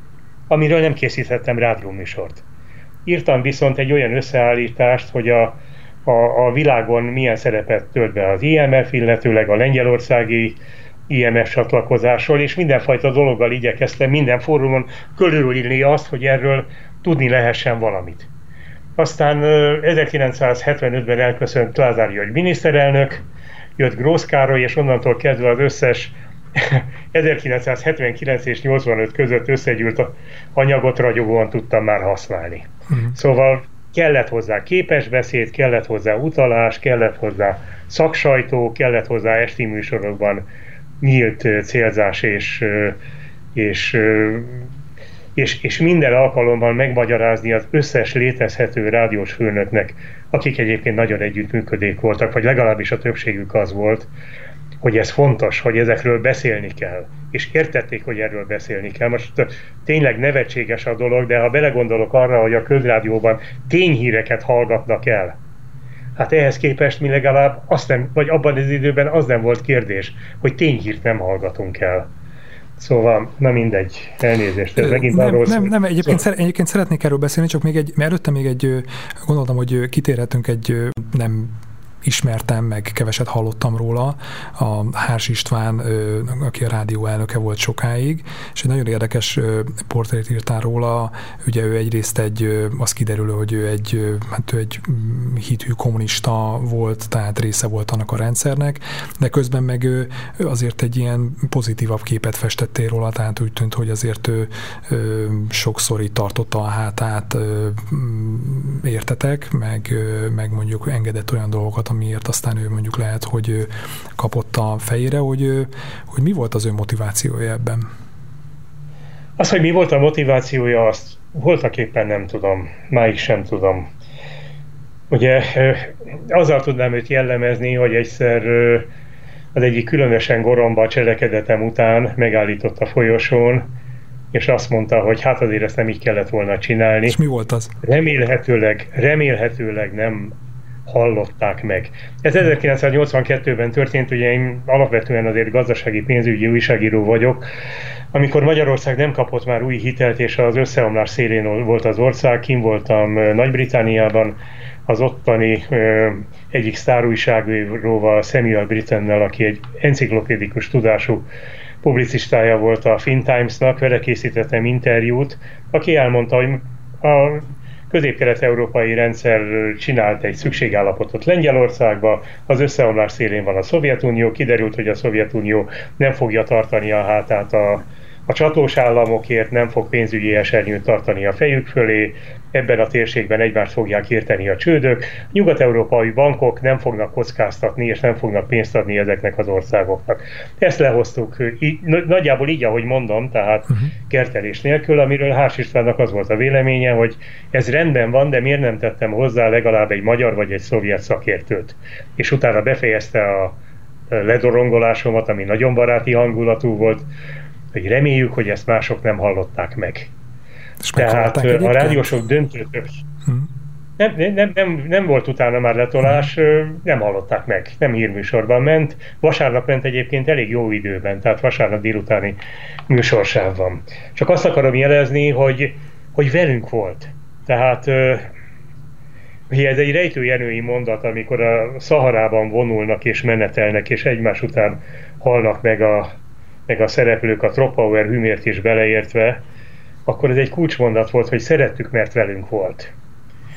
amiről nem készíthettem rádióműsort. Írtam viszont egy olyan összeállítást, hogy a, a, a világon milyen szerepet tölt be az IMF, illetőleg a lengyelországi IMF csatlakozásról, és mindenfajta dologgal igyekeztem minden fórumon körülírni azt, hogy erről tudni lehessen valamit. Aztán 1975-ben elköszönt Lázár György miniszterelnök, jött Grósz Károly, és onnantól kezdve az összes 1979 és 85 között összegyűlt anyagot ragyogóan tudtam már használni. Uh-huh. Szóval kellett hozzá képes beszéd, kellett hozzá utalás, kellett hozzá szaksajtó, kellett hozzá esti műsorokban nyílt célzás és, és, és, és minden alkalommal megmagyarázni az összes létezhető rádiós főnöknek, akik egyébként nagyon együttműködék voltak, vagy legalábbis a többségük az volt, hogy ez fontos, hogy ezekről beszélni kell. És értették, hogy erről beszélni kell. Most tényleg nevetséges a dolog, de ha belegondolok arra, hogy a közrádióban tényhíreket hallgatnak el, hát ehhez képest mi legalább azt nem, vagy abban az időben az nem volt kérdés, hogy tényhírt nem hallgatunk el. Szóval, na mindegy, elnézést, ez megint nem, arról nem, nem, egyébként, szóval... egyébként szeretnék erről beszélni, csak még egy, mert előtte még egy, gondoltam, hogy kitérhetünk egy nem ismertem, meg keveset hallottam róla. A Hárs István, aki a rádió elnöke volt sokáig, és egy nagyon érdekes portrét írtál róla. Ugye ő egyrészt egy, az kiderül, hogy ő egy, hát ő egy hithű kommunista volt, tehát része volt annak a rendszernek, de közben meg ő azért egy ilyen pozitívabb képet festettél róla, tehát úgy tűnt, hogy azért ő, ő sokszor itt tartotta a hátát, értetek, meg, meg mondjuk engedett olyan dolgokat, amiért aztán ő mondjuk lehet, hogy kapott a fejére, hogy, hogy mi volt az ő motivációja ebben? Az, hogy mi volt a motivációja, azt voltak éppen nem tudom, máig sem tudom. Ugye azzal tudnám őt jellemezni, hogy egyszer az egyik különösen goromba cselekedetem után megállított a folyosón, és azt mondta, hogy hát azért ezt nem így kellett volna csinálni. És mi volt az? Remélhetőleg, remélhetőleg nem hallották meg. Ez 1982-ben történt, ugye én alapvetően azért gazdasági pénzügyi újságíró vagyok, amikor Magyarország nem kapott már új hitelt, és az összeomlás szélén volt az ország, kim voltam Nagy-Britániában, az ottani ö, egyik sztárújságíróval, Samuel Brittennel, aki egy enciklopédikus tudású publicistája volt a Fin Times-nak, vele készítettem interjút, aki elmondta, hogy a közép-kelet-európai rendszer csinált egy szükségállapotot Lengyelországba, az összeomlás szélén van a Szovjetunió, kiderült, hogy a Szovjetunió nem fogja tartani a hátát a, a csatós államokért, nem fog pénzügyi esernyőt tartani a fejük fölé, ebben a térségben egymást fogják érteni a csődök. Nyugat-európai bankok nem fognak kockáztatni, és nem fognak pénzt adni ezeknek az országoknak. Ezt lehoztuk így, nagyjából így, ahogy mondom, tehát uh-huh. kertelés nélkül, amiről Hárs Istvánnak az volt a véleménye, hogy ez rendben van, de miért nem tettem hozzá legalább egy magyar vagy egy szovjet szakértőt. És utána befejezte a ledorongolásomat, ami nagyon baráti hangulatú volt, hogy reméljük, hogy ezt mások nem hallották meg. És Tehát a rádiósok döntő hmm. nem, nem, nem, nem volt utána már letolás, hmm. nem hallották meg, nem hírműsorban ment. Vasárnap ment egyébként elég jó időben, tehát vasárnap délutáni műsorsáv van. Csak azt akarom jelezni, hogy, hogy velünk volt. Tehát Ugye ez egy rejtőjenői mondat, amikor a Szaharában vonulnak és menetelnek, és egymás után halnak meg a, meg a szereplők, a Tropauer hűmért is beleértve, akkor ez egy kulcsmondat volt, hogy szerettük, mert velünk volt.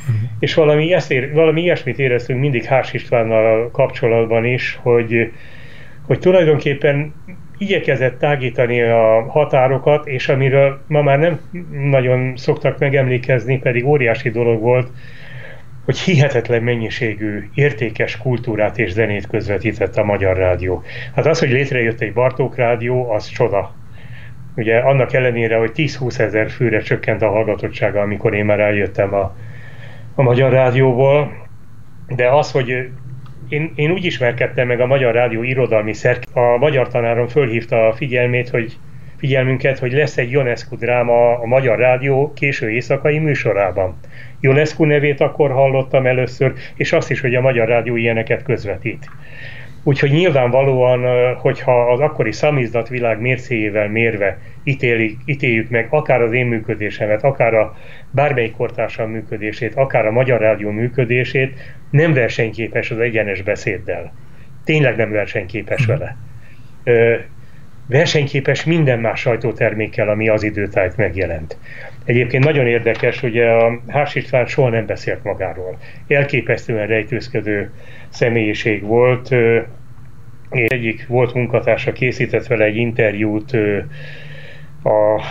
Uh-huh. És valami, ezt ér, valami ilyesmit éreztünk mindig Hárs Istvánnal kapcsolatban is, hogy, hogy tulajdonképpen igyekezett tágítani a határokat, és amiről ma már nem nagyon szoktak megemlékezni, pedig óriási dolog volt, hogy hihetetlen mennyiségű értékes kultúrát és zenét közvetített a Magyar Rádió. Hát az, hogy létrejött egy Bartók Rádió, az csoda. Ugye annak ellenére, hogy 10-20 ezer főre csökkent a hallgatottsága, amikor én már eljöttem a, a Magyar Rádióból, de az, hogy én, én úgy ismerkedtem meg a Magyar Rádió irodalmi szerk. A magyar tanárom fölhívta a figyelmét, hogy figyelmünket, hogy lesz egy Ionescu dráma a Magyar Rádió késő éjszakai műsorában. Ionescu nevét akkor hallottam először, és azt is, hogy a Magyar Rádió ilyeneket közvetít. Úgyhogy nyilvánvalóan, hogyha az akkori szamizdat világ mércéjével mérve ítélik, ítéljük meg akár az én működésemet, akár a bármelyik kortársam működését, akár a Magyar Rádió működését, nem versenyképes az egyenes beszéddel. Tényleg nem versenyképes vele. Versenyképes minden más sajtótermékkel, ami az időtájt megjelent. Egyébként nagyon érdekes, hogy a Hárs István soha nem beszélt magáról. Elképesztően rejtőzködő személyiség volt. Egyik volt munkatársa készített vele egy interjút a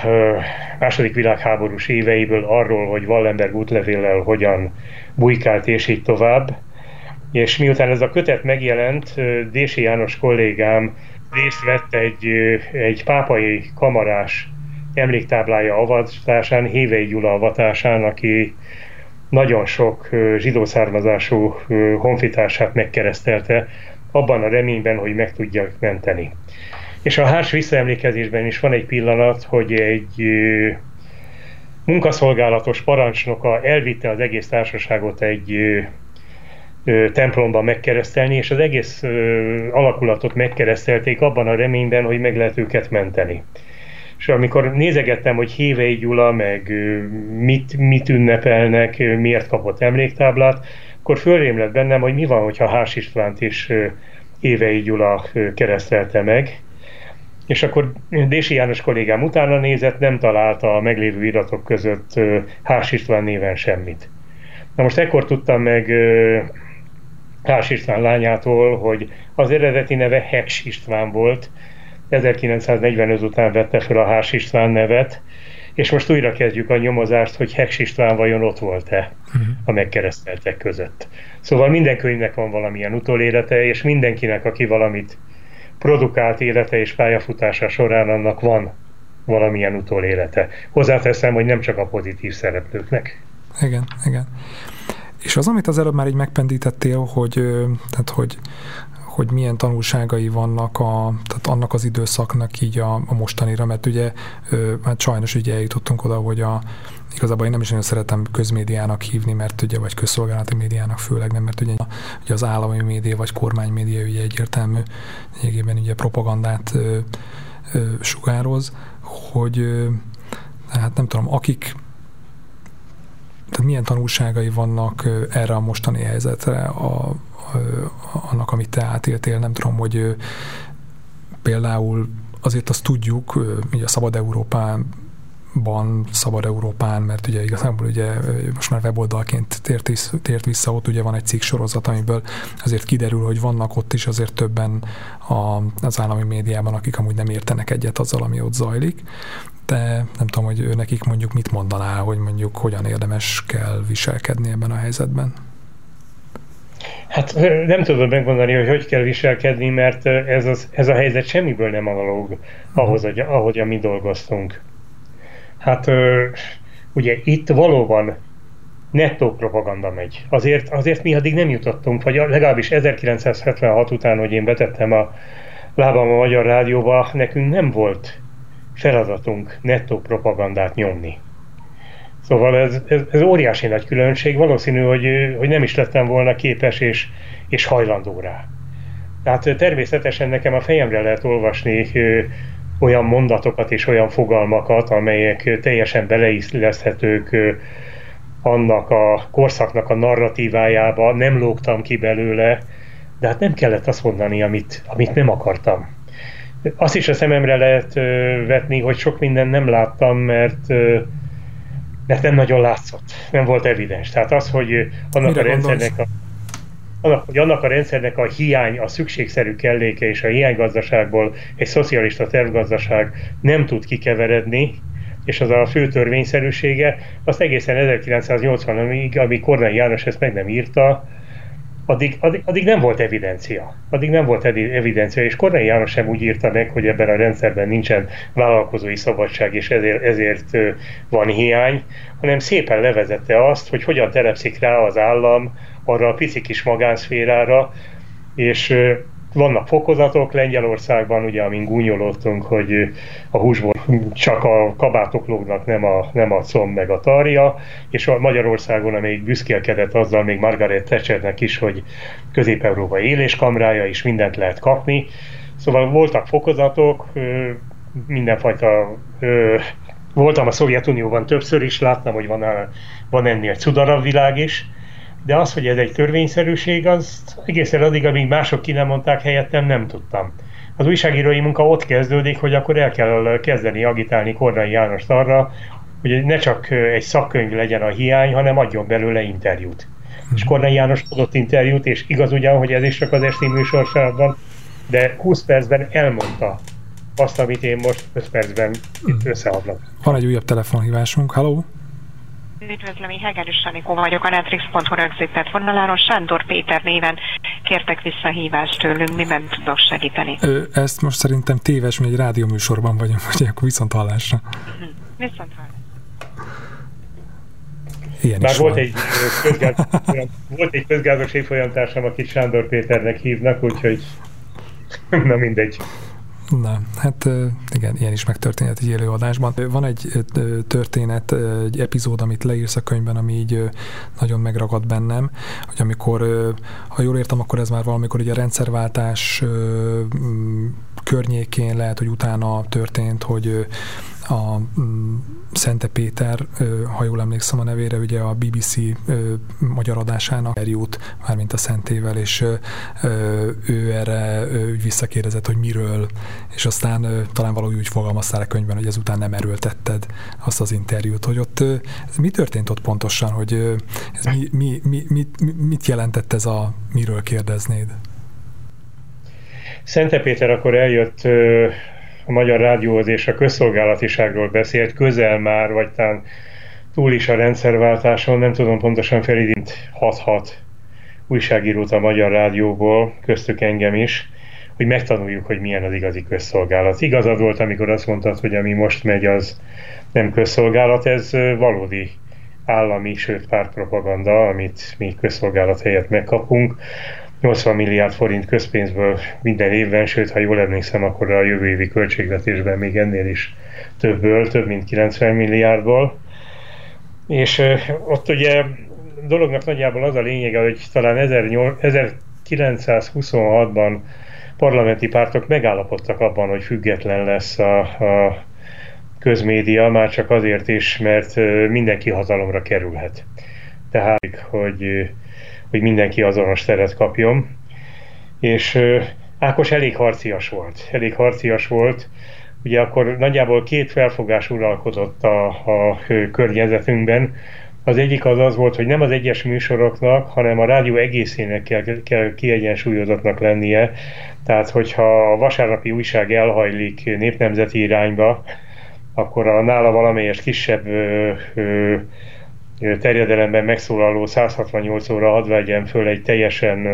második világháborús éveiből arról, hogy Wallenberg útlevéllel hogyan bujkált és így tovább. És miután ez a kötet megjelent, Dési János kollégám részt vett egy, egy pápai kamarás emléktáblája avatásán, Hévei Gyula avatásán, aki nagyon sok zsidó származású honfitársát megkeresztelte, abban a reményben, hogy meg tudja menteni. És a hárs visszaemlékezésben is van egy pillanat, hogy egy munkaszolgálatos parancsnoka elvitte az egész társaságot egy templomba megkeresztelni, és az egész alakulatot megkeresztelték abban a reményben, hogy meg lehet őket menteni. És amikor nézegettem, hogy Hévei Gyula, meg mit, mit ünnepelnek, miért kapott emléktáblát, akkor fölrém lett bennem, hogy mi van, hogyha Hás Istvánt is Évei Gyula keresztelte meg. És akkor Dési János kollégám utána nézett, nem találta a meglévő iratok között Hás István néven semmit. Na most ekkor tudtam meg Hás István lányától, hogy az eredeti neve Heks István volt, 1945 után vette fel a Hás István nevet, és most újra kezdjük a nyomozást, hogy Heks István vajon ott volt-e a megkereszteltek között. Szóval minden könyvnek van valamilyen utolélete, és mindenkinek, aki valamit produkált élete és pályafutása során, annak van valamilyen utolélete. Hozzáteszem, hogy nem csak a pozitív szereplőknek. Igen, igen. És az, amit az előbb már így megpendítettél, hogy, tehát, hogy, hogy milyen tanulságai vannak a, tehát annak az időszaknak így a, a mostanira, mert ugye hát sajnos ugye eljutottunk oda, hogy a, igazából én nem is nagyon szeretem közmédiának hívni, mert ugye, vagy közszolgálati médiának főleg nem, mert ugye, ugye az állami média vagy kormánymédia ugye egyértelmű lényegében ugye propagandát ö, ö, sugároz, hogy ö, hát nem tudom, akik tehát milyen tanulságai vannak erre a mostani helyzetre, a, a, annak, amit te átéltél, nem tudom, hogy például azért azt tudjuk, ugye a Szabad Európán ban Szabad Európán, mert ugye igazából ugye most már weboldalként tért, tért vissza, ott ugye van egy cikk sorozat, amiből azért kiderül, hogy vannak ott is azért többen a, az állami médiában, akik amúgy nem értenek egyet azzal, ami ott zajlik, de nem tudom, hogy ő nekik mondjuk mit mondanál, hogy mondjuk hogyan érdemes kell viselkedni ebben a helyzetben. Hát nem tudom megmondani, hogy hogy kell viselkedni, mert ez, az, ez a helyzet semmiből nem analóg ahhoz, hogy, ahogy mi dolgoztunk. Hát ugye itt valóban nettó propaganda megy. Azért, azért mi addig nem jutottunk, vagy legalábbis 1976 után, hogy én betettem a lábam a Magyar Rádióba, nekünk nem volt feladatunk nettó propagandát nyomni. Szóval ez, ez, ez óriási nagy különbség, valószínű, hogy, hogy nem is lettem volna képes és, és hajlandó rá. Tehát természetesen nekem a fejemre lehet olvasni olyan mondatokat és olyan fogalmakat, amelyek teljesen beleilleszthetők annak a korszaknak a narratívájába, nem lógtam ki belőle, de hát nem kellett azt mondani, amit, amit nem akartam. Azt is a szememre lehet vetni, hogy sok mindent nem láttam, mert mert nem nagyon látszott, nem volt evidens. Tehát az, hogy annak Mire a rendszernek a, annak, hogy annak a rendszernek a hiány, a szükségszerű kelléke és a hiánygazdaságból egy szocialista tervgazdaság nem tud kikeveredni, és az a fő törvényszerűsége, azt egészen 1980-ig, amíg Kornány János ezt meg nem írta, addig, addig, addig nem volt evidencia. Addig nem volt evidencia, és Kornei János sem úgy írta meg, hogy ebben a rendszerben nincsen vállalkozói szabadság, és ezért, ezért van hiány, hanem szépen levezette azt, hogy hogyan telepszik rá az állam arra a pici kis magánszférára, és vannak fokozatok Lengyelországban, ugye, amin gúnyolódtunk, hogy a húsból csak a kabátok lógnak, nem a, nem a comb meg a tarja, és a Magyarországon, amelyik büszkélkedett azzal még Margaret Thatchernek is, hogy Közép-Európa éléskamrája, és mindent lehet kapni. Szóval voltak fokozatok, mindenfajta voltam a Szovjetunióban többször is, láttam, hogy van, van ennél cudarabb világ is, de az, hogy ez egy törvényszerűség, az egészen addig, amíg mások ki nem mondták helyettem, nem tudtam. az újságírói munka ott kezdődik, hogy akkor el kell kezdeni agitálni Kornai Jánost arra, hogy ne csak egy szakkönyv legyen a hiány, hanem adjon belőle interjút. És mhm. Kornai János adott interjút, és igaz ugyan, hogy ez is csak az esti műsorsában, de 20 percben elmondta azt, amit én most 5 percben itt mhm. összeadnak. Van egy újabb telefonhívásunk, halló? Üdvözlöm, én Hegedűs Sanikó vagyok, a Netrix.hu rögzített vonaláron. Sándor Péter néven kértek vissza hívást tőlünk, miben tudok segíteni? Ö, ezt most szerintem téves, mi egy rádióműsorban vagyunk, hogy akkor viszont hallásra. Uh-huh. Viszont hallásra. Ilyen Már volt egy, közgáz, volt egy közgázos évfolyamtársam, akit Sándor Péternek hívnak, úgyhogy na mindegy. Na, hát igen, ilyen is megtörténhet egy élőadásban. Van egy történet, egy epizód, amit leírsz a könyvben, ami így nagyon megragad bennem, hogy amikor, ha jól értem, akkor ez már valamikor ugye a rendszerváltás környékén lehet, hogy utána történt, hogy a mm, Szente Péter, ha jól emlékszem a nevére, ugye a BBC magyar adásának eljut, mármint a Szentével, és ő erre ő visszakérdezett, hogy miről, és aztán talán valahogy úgy fogalmaztál a könyvben, hogy ezután nem erőltetted azt az interjút, hogy ott ez mi történt ott pontosan, hogy ez mi, mi, mi, mit, mit jelentett ez a miről kérdeznéd? Szente Péter akkor eljött a Magyar Rádióhoz és a közszolgálatiságról beszélt, közel már, vagy talán túl is a rendszerváltáson, nem tudom pontosan felidint 6-6 újságírót a Magyar Rádióból, köztük engem is, hogy megtanuljuk, hogy milyen az igazi közszolgálat. Igazad volt, amikor azt mondtad, hogy ami most megy, az nem közszolgálat, ez valódi állami, sőt pártpropaganda, amit mi közszolgálat helyett megkapunk. 80 milliárd forint közpénzből minden évben, sőt, ha jól emlékszem, akkor a jövő évi költségvetésben még ennél is többből, több mint 90 milliárdból. És ott ugye dolognak nagyjából az a lényege, hogy talán 1926-ban parlamenti pártok megállapodtak abban, hogy független lesz a, a közmédia, már csak azért is, mert mindenki hatalomra kerülhet. Tehát, hogy hogy mindenki azonos teret kapjon. És Ákos elég harcias volt. Elég harcias volt. Ugye akkor nagyjából két felfogás uralkodott a, a környezetünkben. Az egyik az az volt, hogy nem az egyes műsoroknak, hanem a rádió egészének kell, kell kiegyensúlyozottnak lennie. Tehát, hogyha a vasárnapi újság elhajlik népnemzeti irányba, akkor a nála valamelyest kisebb ö, ö, terjedelemben megszólaló 168 óra hadd vegyen föl egy teljesen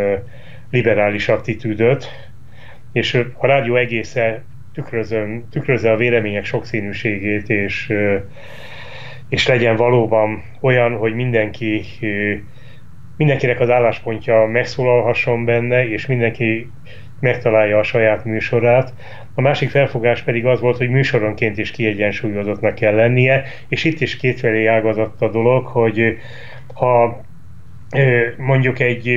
liberális attitűdöt, és a rádió egésze tükrözön, tükrözze a vélemények sokszínűségét, és, és legyen valóban olyan, hogy mindenki mindenkinek az álláspontja megszólalhasson benne, és mindenki megtalálja a saját műsorát. A másik felfogás pedig az volt, hogy műsoronként is kiegyensúlyozottnak kell lennie, és itt is kétfelé ágazott a dolog, hogy ha mondjuk egy,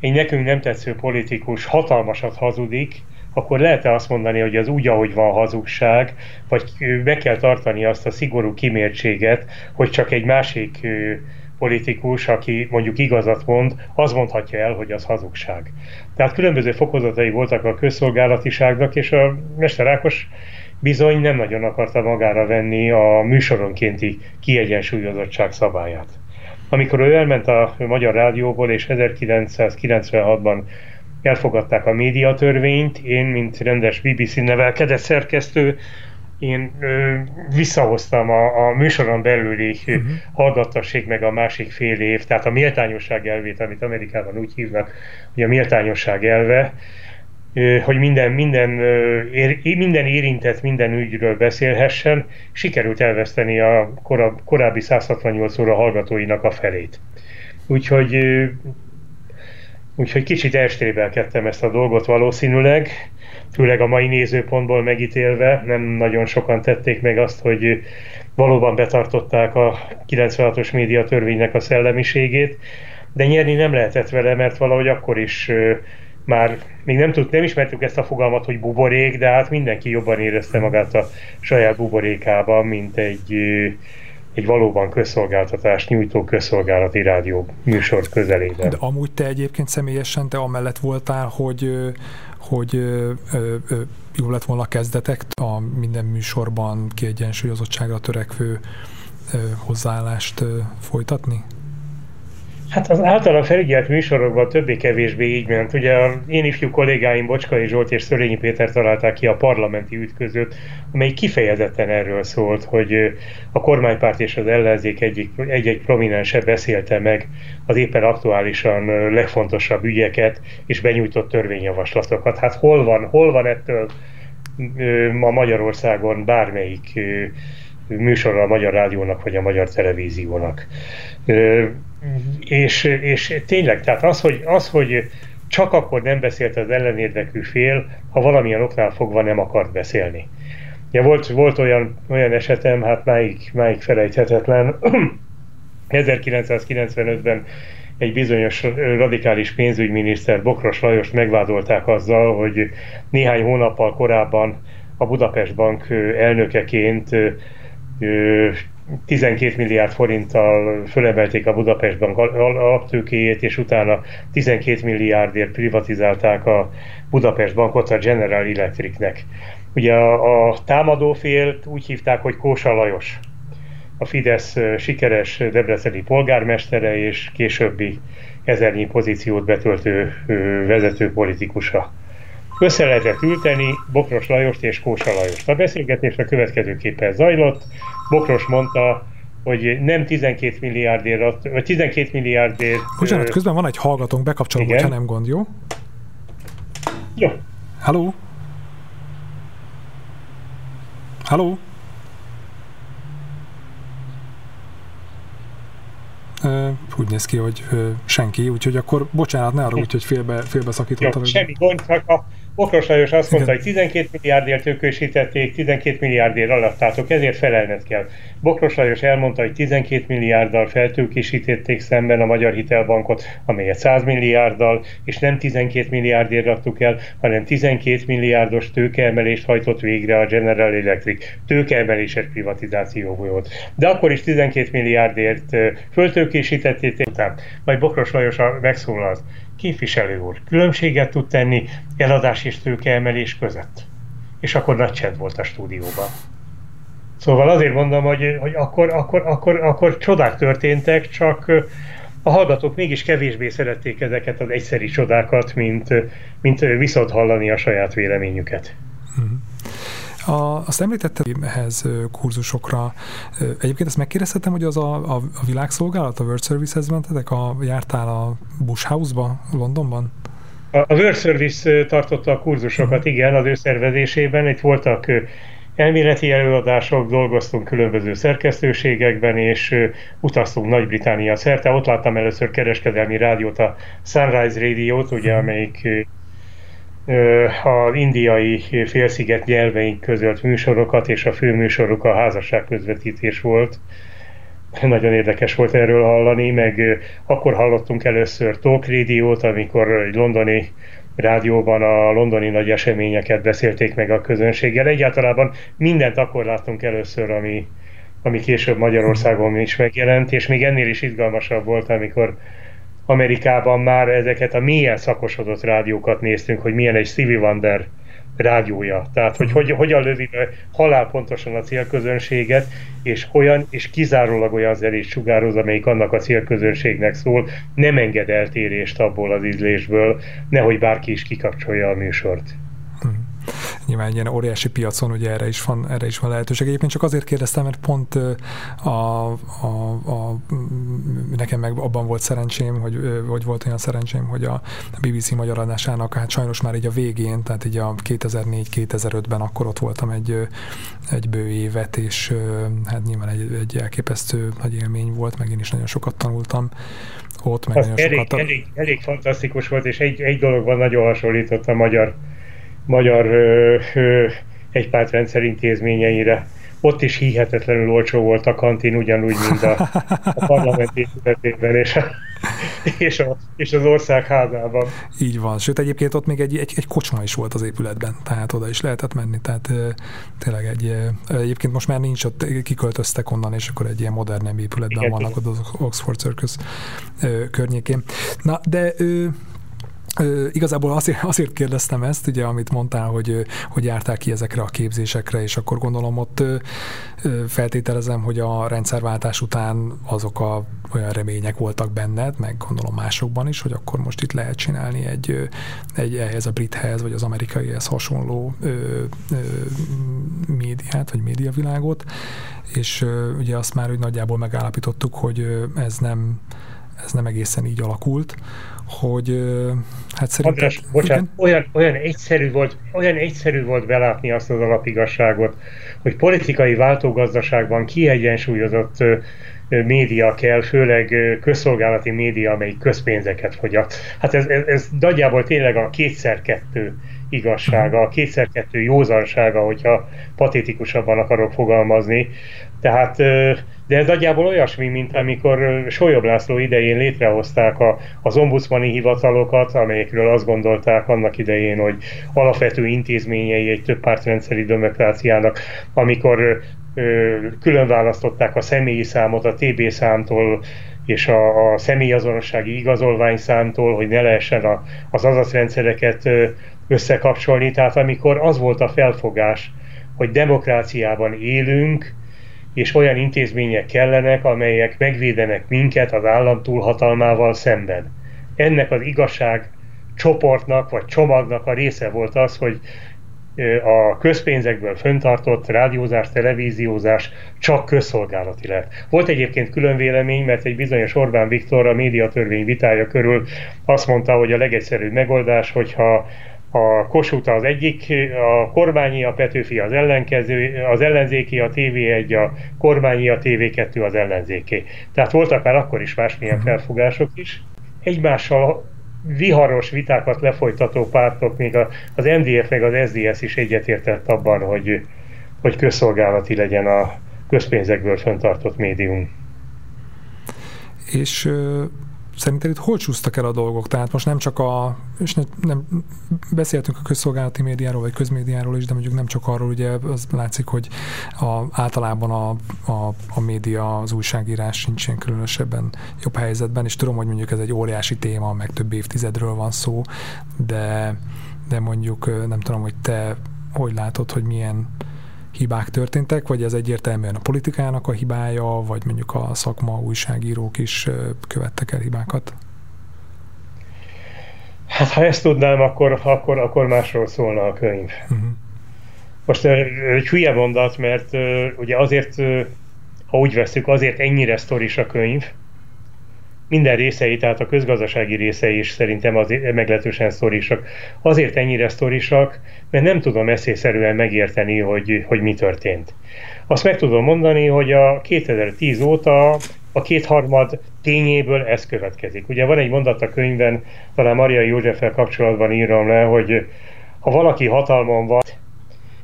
egy nekünk nem tetsző politikus hatalmasat hazudik, akkor lehet-e azt mondani, hogy az úgy, ahogy van hazugság, vagy be kell tartani azt a szigorú kimértséget, hogy csak egy másik politikus, aki mondjuk igazat mond, az mondhatja el, hogy az hazugság. Tehát különböző fokozatai voltak a közszolgálatiságnak, és a Mester Ákos bizony nem nagyon akarta magára venni a műsoronkénti kiegyensúlyozottság szabályát. Amikor ő elment a Magyar Rádióból, és 1996-ban elfogadták a médiatörvényt, én, mint rendes BBC nevelkedett szerkesztő, én ö, visszahoztam a, a műsoron belüli uh-huh. hallgattassék meg a másik fél év, tehát a méltányosság elvét, amit Amerikában úgy hívnak, hogy a méltányosság elve, ö, hogy minden, minden, ö, ér, minden érintett minden ügyről beszélhessen, sikerült elveszteni a korab, korábbi 168 óra hallgatóinak a felét. Úgyhogy ö, Úgyhogy kicsit elstébelkedtem ezt a dolgot valószínűleg, főleg a mai nézőpontból megítélve, nem nagyon sokan tették meg azt, hogy valóban betartották a 96-os média törvénynek a szellemiségét, de nyerni nem lehetett vele, mert valahogy akkor is már még nem, tud, nem ismertük ezt a fogalmat, hogy buborék, de hát mindenki jobban érezte magát a saját buborékában, mint egy egy valóban közszolgáltatást nyújtó közszolgálati rádió műsor közelében. De amúgy te egyébként személyesen te amellett voltál, hogy, hogy ö, jó lett volna a kezdetek a minden műsorban kiegyensúlyozottságra törekvő hozzáállást folytatni? Hát az általán felügyelt műsorokban többé-kevésbé így ment. Ugye a én ifjú kollégáim Bocskai Zsolt és Szörényi Péter találták ki a parlamenti ütközőt, amely kifejezetten erről szólt, hogy a kormánypárt és az ellenzék egyik, egy-egy prominense beszélte meg az éppen aktuálisan legfontosabb ügyeket, és benyújtott törvényjavaslatokat. Hát hol van, hol van ettől ma Magyarországon bármelyik műsorra a Magyar Rádiónak vagy a Magyar Televíziónak. És, és tényleg, tehát az hogy, az, hogy csak akkor nem beszélt az ellenérdekű fél, ha valamilyen oknál fogva nem akart beszélni. Ja, volt, volt olyan, olyan esetem, hát máig, máig felejthetetlen, 1995-ben egy bizonyos radikális pénzügyminiszter Bokros Lajos megvádolták azzal, hogy néhány hónappal korábban a Budapest Bank elnökeként 12 milliárd forinttal fölemelték a Budapest Bank alaptőkéjét, és utána 12 milliárdért privatizálták a Budapest Bankot a General Electricnek. Ugye a, a támadófélt úgy hívták, hogy Kósa Lajos, a Fidesz sikeres debreceni polgármestere és későbbi ezernyi pozíciót betöltő vezető politikusa. Össze lehetett ülteni Bokros Lajost és Kósa Lajost. A beszélgetés a következőképpen zajlott. Bokros mondta, hogy nem 12 milliárdért, vagy 12 milliárdért... Bocsánat, ö... közben van egy hallgatónk, bekapcsolom, hogyha nem gond, jó? Jó. Halló? Halló? Uh, úgy néz ki, hogy uh, senki, úgyhogy akkor bocsánat, ne arra úgy, hogy félbe, félbe szakítottam. semmi gond, csak a Bokros Lajos azt mondta, hogy 12 milliárdért tőkősítették, 12 milliárdért alattátok, ezért felelned kell. Bokros Lajos elmondta, hogy 12 milliárddal feltőkésítették szemben a Magyar Hitelbankot, amelyet 100 milliárddal, és nem 12 milliárdért adtuk el, hanem 12 milliárdos tőkeemelést hajtott végre a General Electric. Tőkeemeléses privatizáció volt. De akkor is 12 milliárdért föltőkésítették után. Majd Bokros Lajos megszólalt képviselő úr különbséget tud tenni eladás és tőkeemelés között. És akkor nagy csend volt a stúdióban. Szóval azért mondom, hogy, hogy akkor, akkor, akkor, akkor csodák történtek, csak a hallgatók mégis kevésbé szerették ezeket az egyszeri csodákat, mint, mint viszont hallani a saját véleményüket. Mm-hmm. A, azt említettem ehhez kurzusokra. Egyébként ezt megkérdezhetem, hogy az a, a, a világszolgálat, a World Service-hez mentetek, a, jártál a Bush House-ba, Londonban? A World Service tartotta a kurzusokat, igen, az ő szervezésében. Itt voltak elméleti előadások, dolgoztunk különböző szerkesztőségekben, és utaztunk Nagy-Británia szerte. Ott láttam először kereskedelmi rádiót, a Sunrise Radio-t, ugye, amelyik az indiai félsziget nyelveink közölt műsorokat, és a főműsoruk a házasság közvetítés volt. Nagyon érdekes volt erről hallani, meg akkor hallottunk először Talk Radio-t, amikor egy londoni rádióban a londoni nagy eseményeket beszélték meg a közönséggel. Egyáltalában mindent akkor láttunk először, ami, ami később Magyarországon is megjelent, és még ennél is izgalmasabb volt, amikor Amerikában már ezeket a milyen szakosodott rádiókat néztünk, hogy milyen egy Stevie Wonder rádiója. Tehát, hogy, hogy hogyan lövi halál pontosan a célközönséget, és olyan, és kizárólag olyan zenét sugároz, amelyik annak a célközönségnek szól, nem enged eltérést abból az ízlésből, nehogy bárki is kikapcsolja a műsort nyilván egy ilyen óriási piacon ugye erre is van, erre is van lehetőség. Egyébként csak azért kérdeztem, mert pont a, a, a, nekem meg abban volt szerencsém, hogy, hogy volt olyan szerencsém, hogy a BBC magyar adásának hát sajnos már így a végén, tehát így a 2004-2005-ben akkor ott voltam egy, egy bő évet, és hát nyilván egy, egy elképesztő nagy élmény volt, meg én is nagyon sokat tanultam ott, meg nagyon elég, sokat... Elég, elég fantasztikus volt, és egy, egy dologban nagyon hasonlított a magyar magyar egypártrendszer intézményeire. ott is hihetetlenül olcsó volt a kantin, ugyanúgy, mint a, a parlament épületében és, a, és, a, és az ország házában. Így van, sőt egyébként ott még egy, egy, egy kocsma is volt az épületben, tehát oda is lehetett menni, tehát tényleg egy, egyébként most már nincs ott, kiköltöztek onnan, és akkor egy ilyen modern épületben Igen, vannak ott az Oxford Circus környékén. Na, de Ö, igazából azért, azért kérdeztem ezt, ugye, amit mondtál, hogy, hogy járták ki ezekre a képzésekre, és akkor gondolom ott ö, feltételezem, hogy a rendszerváltás után azok a olyan remények voltak benned, meg gondolom másokban is, hogy akkor most itt lehet csinálni egy, egy ehhez a brithez, vagy az amerikaihez hasonló ö, ö, médiát, vagy médiavilágot, és ö, ugye azt már hogy nagyjából megállapítottuk, hogy ez nem ez nem egészen így alakult, hogy hát szerintem... András, bocsánat, olyan, olyan, egyszerű volt, olyan egyszerű volt belátni azt az alapigasságot, hogy politikai váltógazdaságban kiegyensúlyozott média kell, főleg közszolgálati média, amelyik közpénzeket fogyat. Hát ez, ez, ez nagyjából tényleg a kétszer-kettő igazsága, a kétszer-kettő józansága, hogyha patétikusabban akarok fogalmazni. Tehát, de ez nagyjából olyasmi, mint amikor Solyob László idején létrehozták a, az ombudsmani hivatalokat, amelyekről azt gondolták annak idején, hogy alapvető intézményei egy több pártrendszeri demokráciának, amikor külön választották a személyi számot a TB számtól, és a, a személyazonossági igazolványszámtól, hogy ne lehessen a, az adatrendszereket összekapcsolni. Tehát amikor az volt a felfogás, hogy demokráciában élünk, és olyan intézmények kellenek, amelyek megvédenek minket az állam túlhatalmával szemben. Ennek az igazság csoportnak vagy csomagnak a része volt az, hogy a közpénzekből föntartott rádiózás, televíziózás csak közszolgálati lett. Volt egyébként külön vélemény, mert egy bizonyos Orbán Viktor a médiatörvény vitája körül azt mondta, hogy a legegyszerűbb megoldás, hogyha a Kossuth az egyik, a kormányi, a Petőfi az ellenkező, az ellenzéki, a TV1, a kormányi, a TV2 az ellenzéki. Tehát voltak már akkor is másmilyen mhm. felfogások is. Egymással viharos vitákat lefolytató pártok, még az MDF meg az SDS is egyetértett abban, hogy, hogy közszolgálati legyen a közpénzekből föntartott médium. És szerinted itt hol csúsztak el a dolgok? Tehát most nem csak a, és ne, nem, beszéltünk a közszolgálati médiáról, vagy közmédiáról is, de mondjuk nem csak arról, ugye az látszik, hogy a, általában a, a, a média, az újságírás sincsen különösebben jobb helyzetben, és tudom, hogy mondjuk ez egy óriási téma, meg több évtizedről van szó, de, de mondjuk nem tudom, hogy te hogy látod, hogy milyen hibák történtek, vagy ez egyértelműen a politikának a hibája, vagy mondjuk a szakma újságírók is követtek el hibákat? Hát ha ezt tudnám, akkor, akkor, akkor másról szólna a könyv. Uh-huh. Most egy hülye mondat, mert ugye azért, ha úgy veszük, azért ennyire sztoris a könyv, minden részei, tehát a közgazdasági részei is szerintem az meglehetősen sztorisak. Azért ennyire sztorisak, mert nem tudom eszészerűen megérteni, hogy, hogy mi történt. Azt meg tudom mondani, hogy a 2010 óta a kétharmad tényéből ez következik. Ugye van egy mondat a könyvben, talán Maria Józseffel kapcsolatban írom le, hogy ha valaki hatalmon van,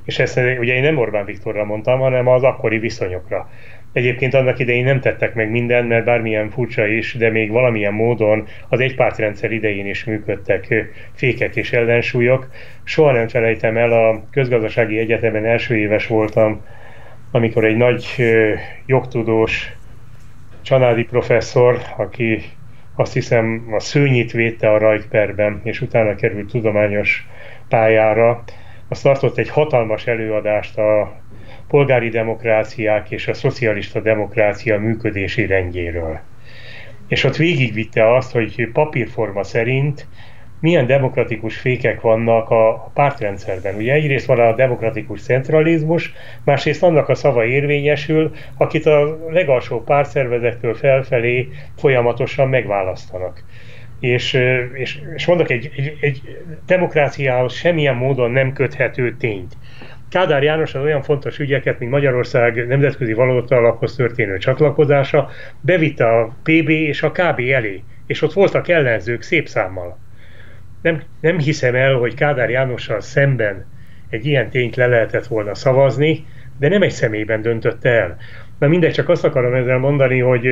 és ezt ugye én nem Orbán Viktorra mondtam, hanem az akkori viszonyokra. Egyébként annak idején nem tettek meg mindent, mert bármilyen furcsa is, de még valamilyen módon az egypártrendszer idején is működtek fékek és ellensúlyok. Soha nem felejtem el, a közgazdasági egyetemen első éves voltam, amikor egy nagy jogtudós családi professzor, aki azt hiszem a szőnyit védte a rajtperben, és utána került tudományos pályára, azt tartott egy hatalmas előadást a polgári demokráciák és a szocialista demokrácia működési rendjéről. És ott végigvitte azt, hogy papírforma szerint milyen demokratikus fékek vannak a pártrendszerben. Ugye egyrészt van a demokratikus centralizmus, másrészt annak a szava érvényesül, akit a legalsó pártszervezettől felfelé folyamatosan megválasztanak. És, és, és mondok, egy, egy, egy demokráciához semmilyen módon nem köthető tényt. Kádár János az olyan fontos ügyeket, mint Magyarország nemzetközi valóta alaphoz történő csatlakozása, bevitte a PB és a KB elé, és ott voltak ellenzők szép számmal. Nem, nem hiszem el, hogy Kádár Jánossal szemben egy ilyen tényt le lehetett volna szavazni, de nem egy személyben döntötte el. Na mindegy, csak azt akarom ezzel mondani, hogy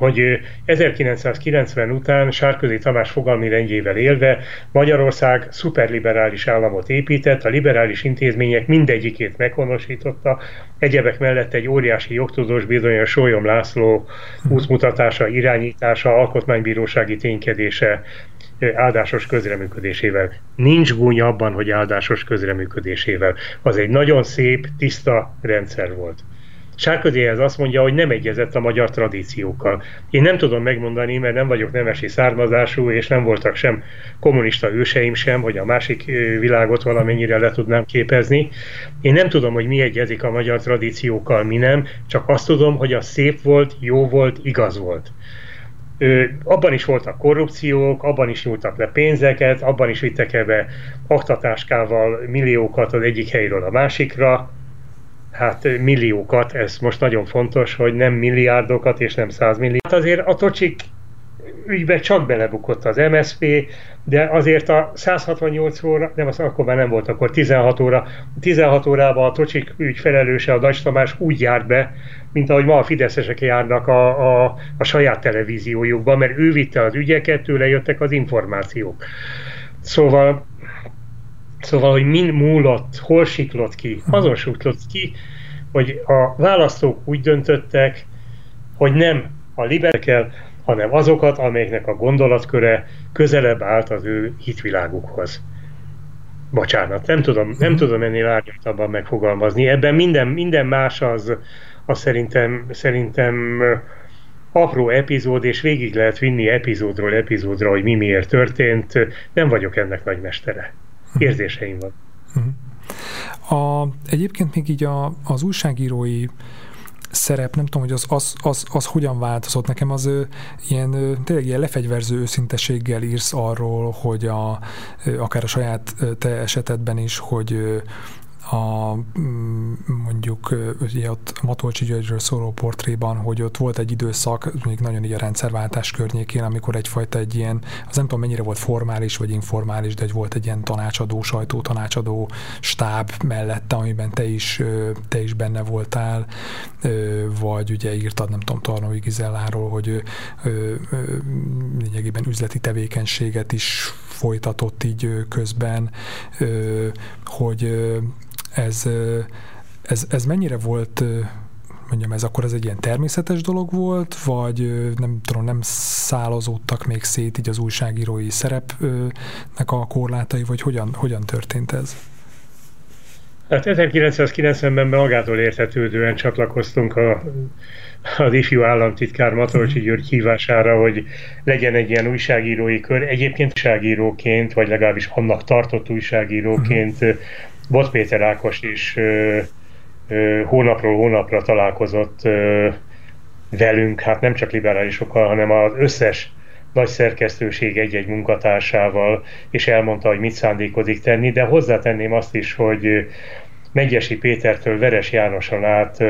hogy 1990 után Sárközi Tamás fogalmi rendjével élve Magyarország szuperliberális államot épített, a liberális intézmények mindegyikét meghonosította, egyebek mellett egy óriási jogtudós bizony a Sólyom László útmutatása, irányítása, alkotmánybírósági ténykedése, áldásos közreműködésével. Nincs gúny abban, hogy áldásos közreműködésével. Az egy nagyon szép, tiszta rendszer volt. Sárközi ez azt mondja, hogy nem egyezett a magyar tradíciókkal. Én nem tudom megmondani, mert nem vagyok nemesi származású, és nem voltak sem kommunista őseim sem, hogy a másik világot valamennyire le tudnám képezni. Én nem tudom, hogy mi egyezik a magyar tradíciókkal, mi nem, csak azt tudom, hogy az szép volt, jó volt, igaz volt abban is voltak korrupciók, abban is nyúltak le pénzeket, abban is vittek ebbe aktatáskával milliókat az egyik helyről a másikra, hát milliókat, ez most nagyon fontos, hogy nem milliárdokat és nem százmillió. Hát azért a Tocsik ügybe csak belebukott az MSP, de azért a 168 óra, nem, az akkor már nem volt, akkor 16 óra, 16 órában a Tocsik ügy felelőse, a Dacs Tamás úgy járt be, mint ahogy ma a fideszesek járnak a, a, a saját televíziójukban, mert ő vitte az ügyeket, tőle jöttek az információk. Szóval Szóval, hogy min múlott, hol siklott ki, azon siklott ki, hogy a választók úgy döntöttek, hogy nem a liberekkel, hanem azokat, amelyeknek a gondolatköre közelebb állt az ő hitvilágukhoz. Bocsánat, nem tudom, nem tudom ennél árnyaltabban megfogalmazni. Ebben minden, minden más az, az szerintem, szerintem apró epizód, és végig lehet vinni epizódról epizódra, hogy mi miért történt. Nem vagyok ennek nagy mestere érzéseim van. A, egyébként még így a, az újságírói szerep, nem tudom, hogy az, az, az, az hogyan változott. Nekem az ö, ilyen, ö, tényleg ilyen lefegyverző őszinteséggel írsz arról, hogy a, ö, akár a saját te esetedben is, hogy ö, a, mm, mondjuk ugye ott Matolcsi Györgyről szóló portréban, hogy ott volt egy időszak, még nagyon így a rendszerváltás környékén, amikor egyfajta egy ilyen, az nem tudom mennyire volt formális vagy informális, de egy volt egy ilyen tanácsadó, sajtó tanácsadó stáb mellette, amiben te is, te is benne voltál, vagy ugye írtad, nem tudom, Tarnói Gizelláról, hogy lényegében üzleti tevékenységet is folytatott így közben, hogy ez, ez, ez mennyire volt mondjam, ez akkor ez egy ilyen természetes dolog volt, vagy nem tudom, nem szálazódtak még szét így az újságírói szerepnek a korlátai, vagy hogyan, hogyan történt ez? Hát 1990-ben magától értetődően csatlakoztunk a, az ifjú államtitkár Matolcsi mhm. György hívására, hogy legyen egy ilyen újságírói kör. Egyébként újságíróként, vagy legalábbis annak tartott újságíróként uh-huh. Bot Péter Ákos is ö, ö, hónapról hónapra találkozott ö, velünk, hát nem csak liberálisokkal, hanem az összes nagy szerkesztőség egy-egy munkatársával, és elmondta, hogy mit szándékozik tenni, de hozzátenném azt is, hogy Megyesi Pétertől Veres Jánoson át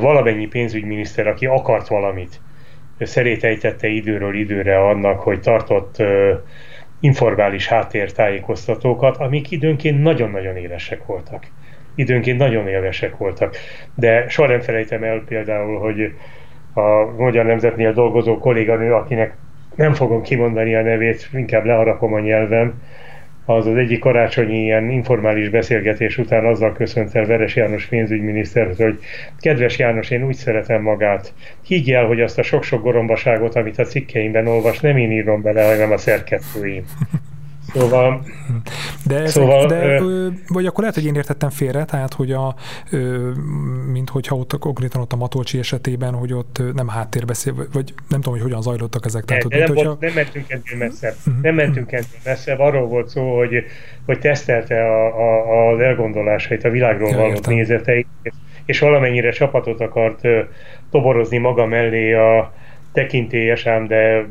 valamennyi pénzügyminiszter, aki akart valamit, szerétejtette időről időre annak, hogy tartott informális háttértájékoztatókat, amik időnként nagyon-nagyon élesek voltak. Időnként nagyon élesek voltak. De soha nem felejtem el például, hogy a Magyar Nemzetnél dolgozó kolléganő, akinek nem fogom kimondani a nevét, inkább leharakom a nyelvem, az az egyik karácsonyi ilyen informális beszélgetés után azzal köszönt el Veres János pénzügyminiszter, hogy kedves János, én úgy szeretem magát. Higgy el, hogy azt a sok-sok gorombaságot, amit a cikkeimben olvas, nem én írom bele, hanem a szerkesztőim. Szóval... De, ez, szóval, de ö, vagy akkor lehet, hogy én értettem félre, tehát, hogy a, ö, mint hogyha ott konkrétan ott a Matolcsi esetében, hogy ott nem háttérbeszél, vagy nem tudom, hogy hogyan zajlottak ezek. Tehát, de, de nem, hogyha... nem mentünk ennél messzebb. Uh-huh. Nem mentünk ennél messzebb. Arról volt szó, hogy, hogy tesztelte a, a, az elgondolásait, a világról ja, való nézeteit, és valamennyire csapatot akart toborozni maga mellé a, tekintélyes, ám de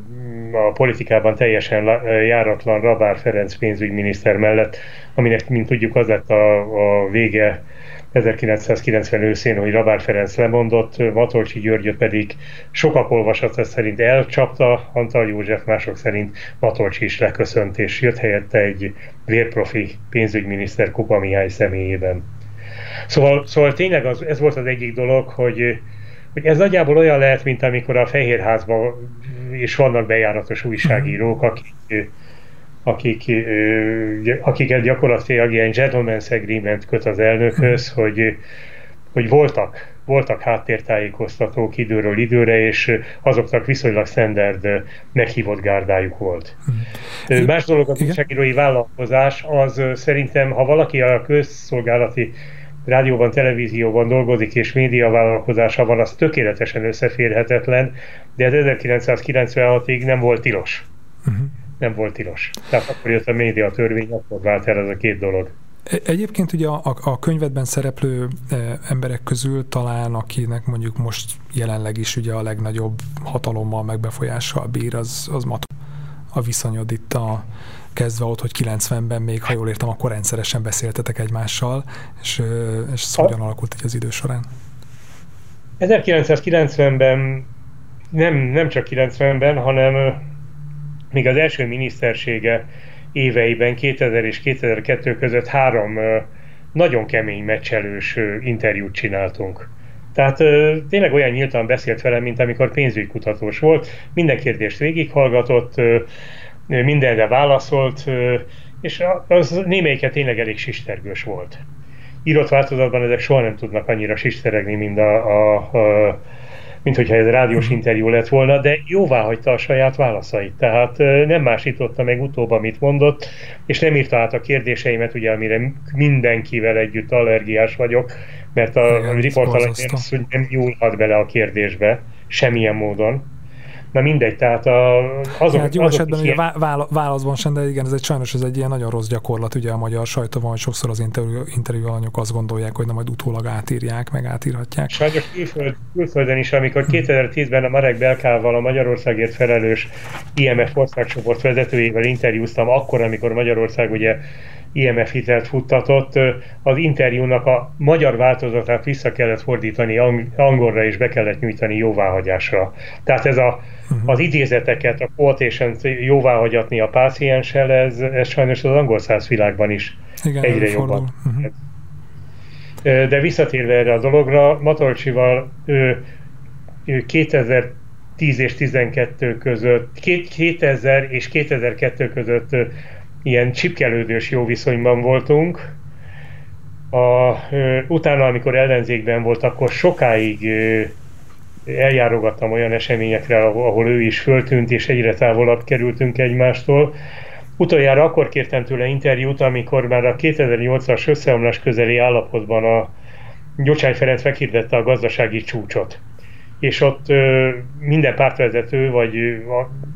a politikában teljesen járatlan Rabár Ferenc pénzügyminiszter mellett, aminek, mint tudjuk, az lett a, a vége 1990 őszén, hogy Rabár Ferenc lemondott, Matolcsi Györgyöt pedig sokak olvasata szerint elcsapta, Antal József mások szerint Matolcsi is leköszönt, és jött helyette egy vérprofi pénzügyminiszter Kupa Mihály személyében. Szóval, szóval tényleg az, ez volt az egyik dolog, hogy, hogy ez nagyjából olyan lehet, mint amikor a Fehérházban is vannak bejáratos újságírók, akik, akik, akiket gyakorlatilag ilyen gentleman's agreement köt az elnökhöz, hogy, hogy voltak voltak háttértájékoztatók időről időre, és azoknak viszonylag standard meghívott gárdájuk volt. Hmm. Más dolog az újságírói vállalkozás, az szerintem, ha valaki a közszolgálati rádióban, televízióban dolgozik és média vállalkozása van, az tökéletesen összeférhetetlen, de ez 1996-ig nem volt tilos. Uh-huh. Nem volt tilos. Tehát akkor jött a média törvény, akkor vált el ez a két dolog. Egyébként ugye a, a könyvedben szereplő e, emberek közül talán, akinek mondjuk most jelenleg is ugye a legnagyobb hatalommal, megbefolyással bír, az, az Mat. A viszonyod itt a, kezdve ott, hogy 90-ben még, ha jól értem, akkor rendszeresen beszéltetek egymással, és, és ez hogyan alakult így az idő során? 1990-ben, nem, nem csak 90-ben, hanem még az első minisztersége éveiben, 2000 és 2002 között három nagyon kemény meccselős interjút csináltunk. Tehát tényleg olyan nyíltan beszélt velem, mint amikor pénzügykutatós volt, minden kérdést végighallgatott, mindenre válaszolt, és az némelyiket tényleg elég sistergős volt. Írott változatban ezek soha nem tudnak annyira sisteregni, mint a, a, a mint hogyha ez rádiós mhm. interjú lett volna, de jóvá hagyta a saját válaszait. Tehát nem másította meg utóbb, amit mondott, és nem írta át a kérdéseimet, ugye, amire mindenkivel együtt allergiás vagyok, mert a riportalany nem nyúlhat bele a kérdésbe, semmilyen módon Na mindegy, tehát a, azok, hát jó azok esetben ugye ilyen... válaszban sem, de igen, ez egy sajnos ez egy ilyen nagyon rossz gyakorlat ugye a magyar sajtóban, hogy sokszor az interjú, interjú alanyok azt gondolják, hogy na majd utólag átírják, meg átírhatják. Sajnos külföld, külföldön is, amikor 2010-ben a Marek Belkával, a Magyarországért felelős IMF országcsoport vezetőjével interjúztam, akkor, amikor Magyarország ugye IMF hitelt futtatott, az interjúnak a magyar változatát vissza kellett fordítani angolra, és be kellett nyújtani jóváhagyásra. Tehát ez a, uh-huh. az idézeteket, a quotation jóváhagyatni a pácienssel, ez, ez sajnos az angol száz világban is Igen, egyre jobban. Uh-huh. De visszatérve erre a dologra, Matolcsival 2010 és 12 között, 2000 és 2002 között ilyen csipkelődős jó viszonyban voltunk. A, ö, utána, amikor ellenzékben volt, akkor sokáig ö, eljárogattam olyan eseményekre, ahol ő is föltűnt, és egyre távolabb kerültünk egymástól. Utoljára akkor kértem tőle interjút, amikor már a 2008-as összeomlás közeli állapotban a Gyurcsány Ferenc meghirdette a gazdasági csúcsot és ott minden pártvezető, vagy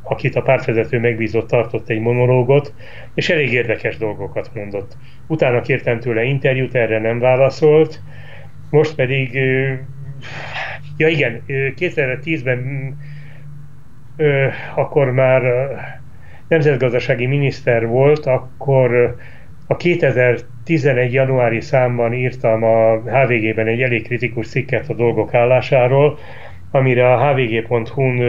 akit a pártvezető megbízott, tartott egy monológot, és elég érdekes dolgokat mondott. Utána kértem tőle interjút, erre nem válaszolt, most pedig, ja igen, 2010-ben ö, akkor már nemzetgazdasági miniszter volt, akkor a 2011. januári számban írtam a HVG-ben egy elég kritikus cikket a dolgok állásáról, amire a hvg.hu-n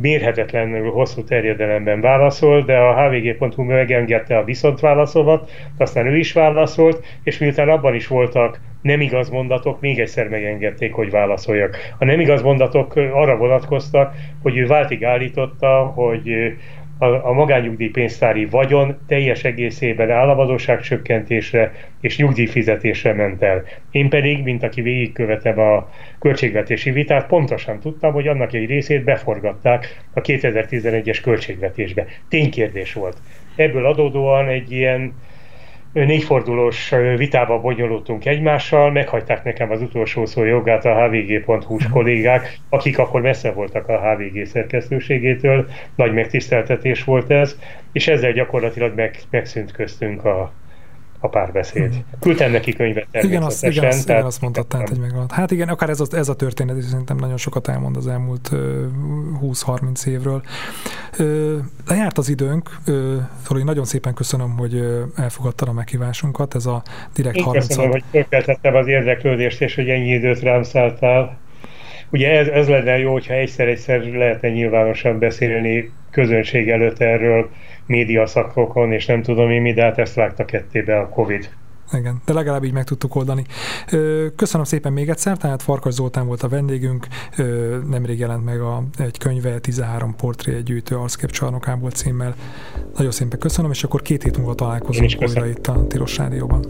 mérhetetlenül hosszú terjedelemben válaszol, de a hvg.hu megengedte a viszontválaszomat, aztán ő is válaszolt, és miután abban is voltak nem igaz mondatok, még egyszer megengedték, hogy válaszoljak. A nem igaz mondatok arra vonatkoztak, hogy ő váltig állította, hogy a, a magányugdíjpénztári vagyon teljes egészében államadóság csökkentésre és nyugdíjfizetésre ment el. Én pedig, mint aki végigkövetem a költségvetési vitát, pontosan tudtam, hogy annak egy részét beforgatták a 2011-es költségvetésbe. Ténykérdés volt. Ebből adódóan egy ilyen négyfordulós vitába bonyolultunk egymással, meghagyták nekem az utolsó szó jogát a hvg.hu-s mhm. kollégák, akik akkor messze voltak a HVG szerkesztőségétől, nagy megtiszteltetés volt ez, és ezzel gyakorlatilag meg, megszűnt köztünk a, a párbeszéd. Hmm. Küldtem neki könyvet Igen, azt, igen, azt, igen, azt mondtad, tehát, hogy megvan. Hát igen, akár ez a, ez a történet is szerintem nagyon sokat elmond az elmúlt uh, 20-30 évről. Uh, lejárt az időnk, uh, Zoli, nagyon szépen köszönöm, hogy elfogadtad a meghívásunkat, ez a direkt Én 30 köszönöm, hogy fölkeltettem az érdeklődést, és hogy ennyi időt rám szálltál. Ugye ez, ez lenne jó, hogyha egyszer-egyszer lehetne nyilvánosan beszélni közönség előtt erről, média szakokon, és nem tudom én mi, de hát ezt vágta kettébe a Covid. igen, de legalább így meg tudtuk oldani. Köszönöm szépen még egyszer, tehát Farkas Zoltán volt a vendégünk, nemrég jelent meg a, egy könyve, 13 portré gyűjtő arckép csarnokából címmel. Nagyon szépen köszönöm, és akkor két hét múlva találkozunk újra itt a Tilos Rádióban.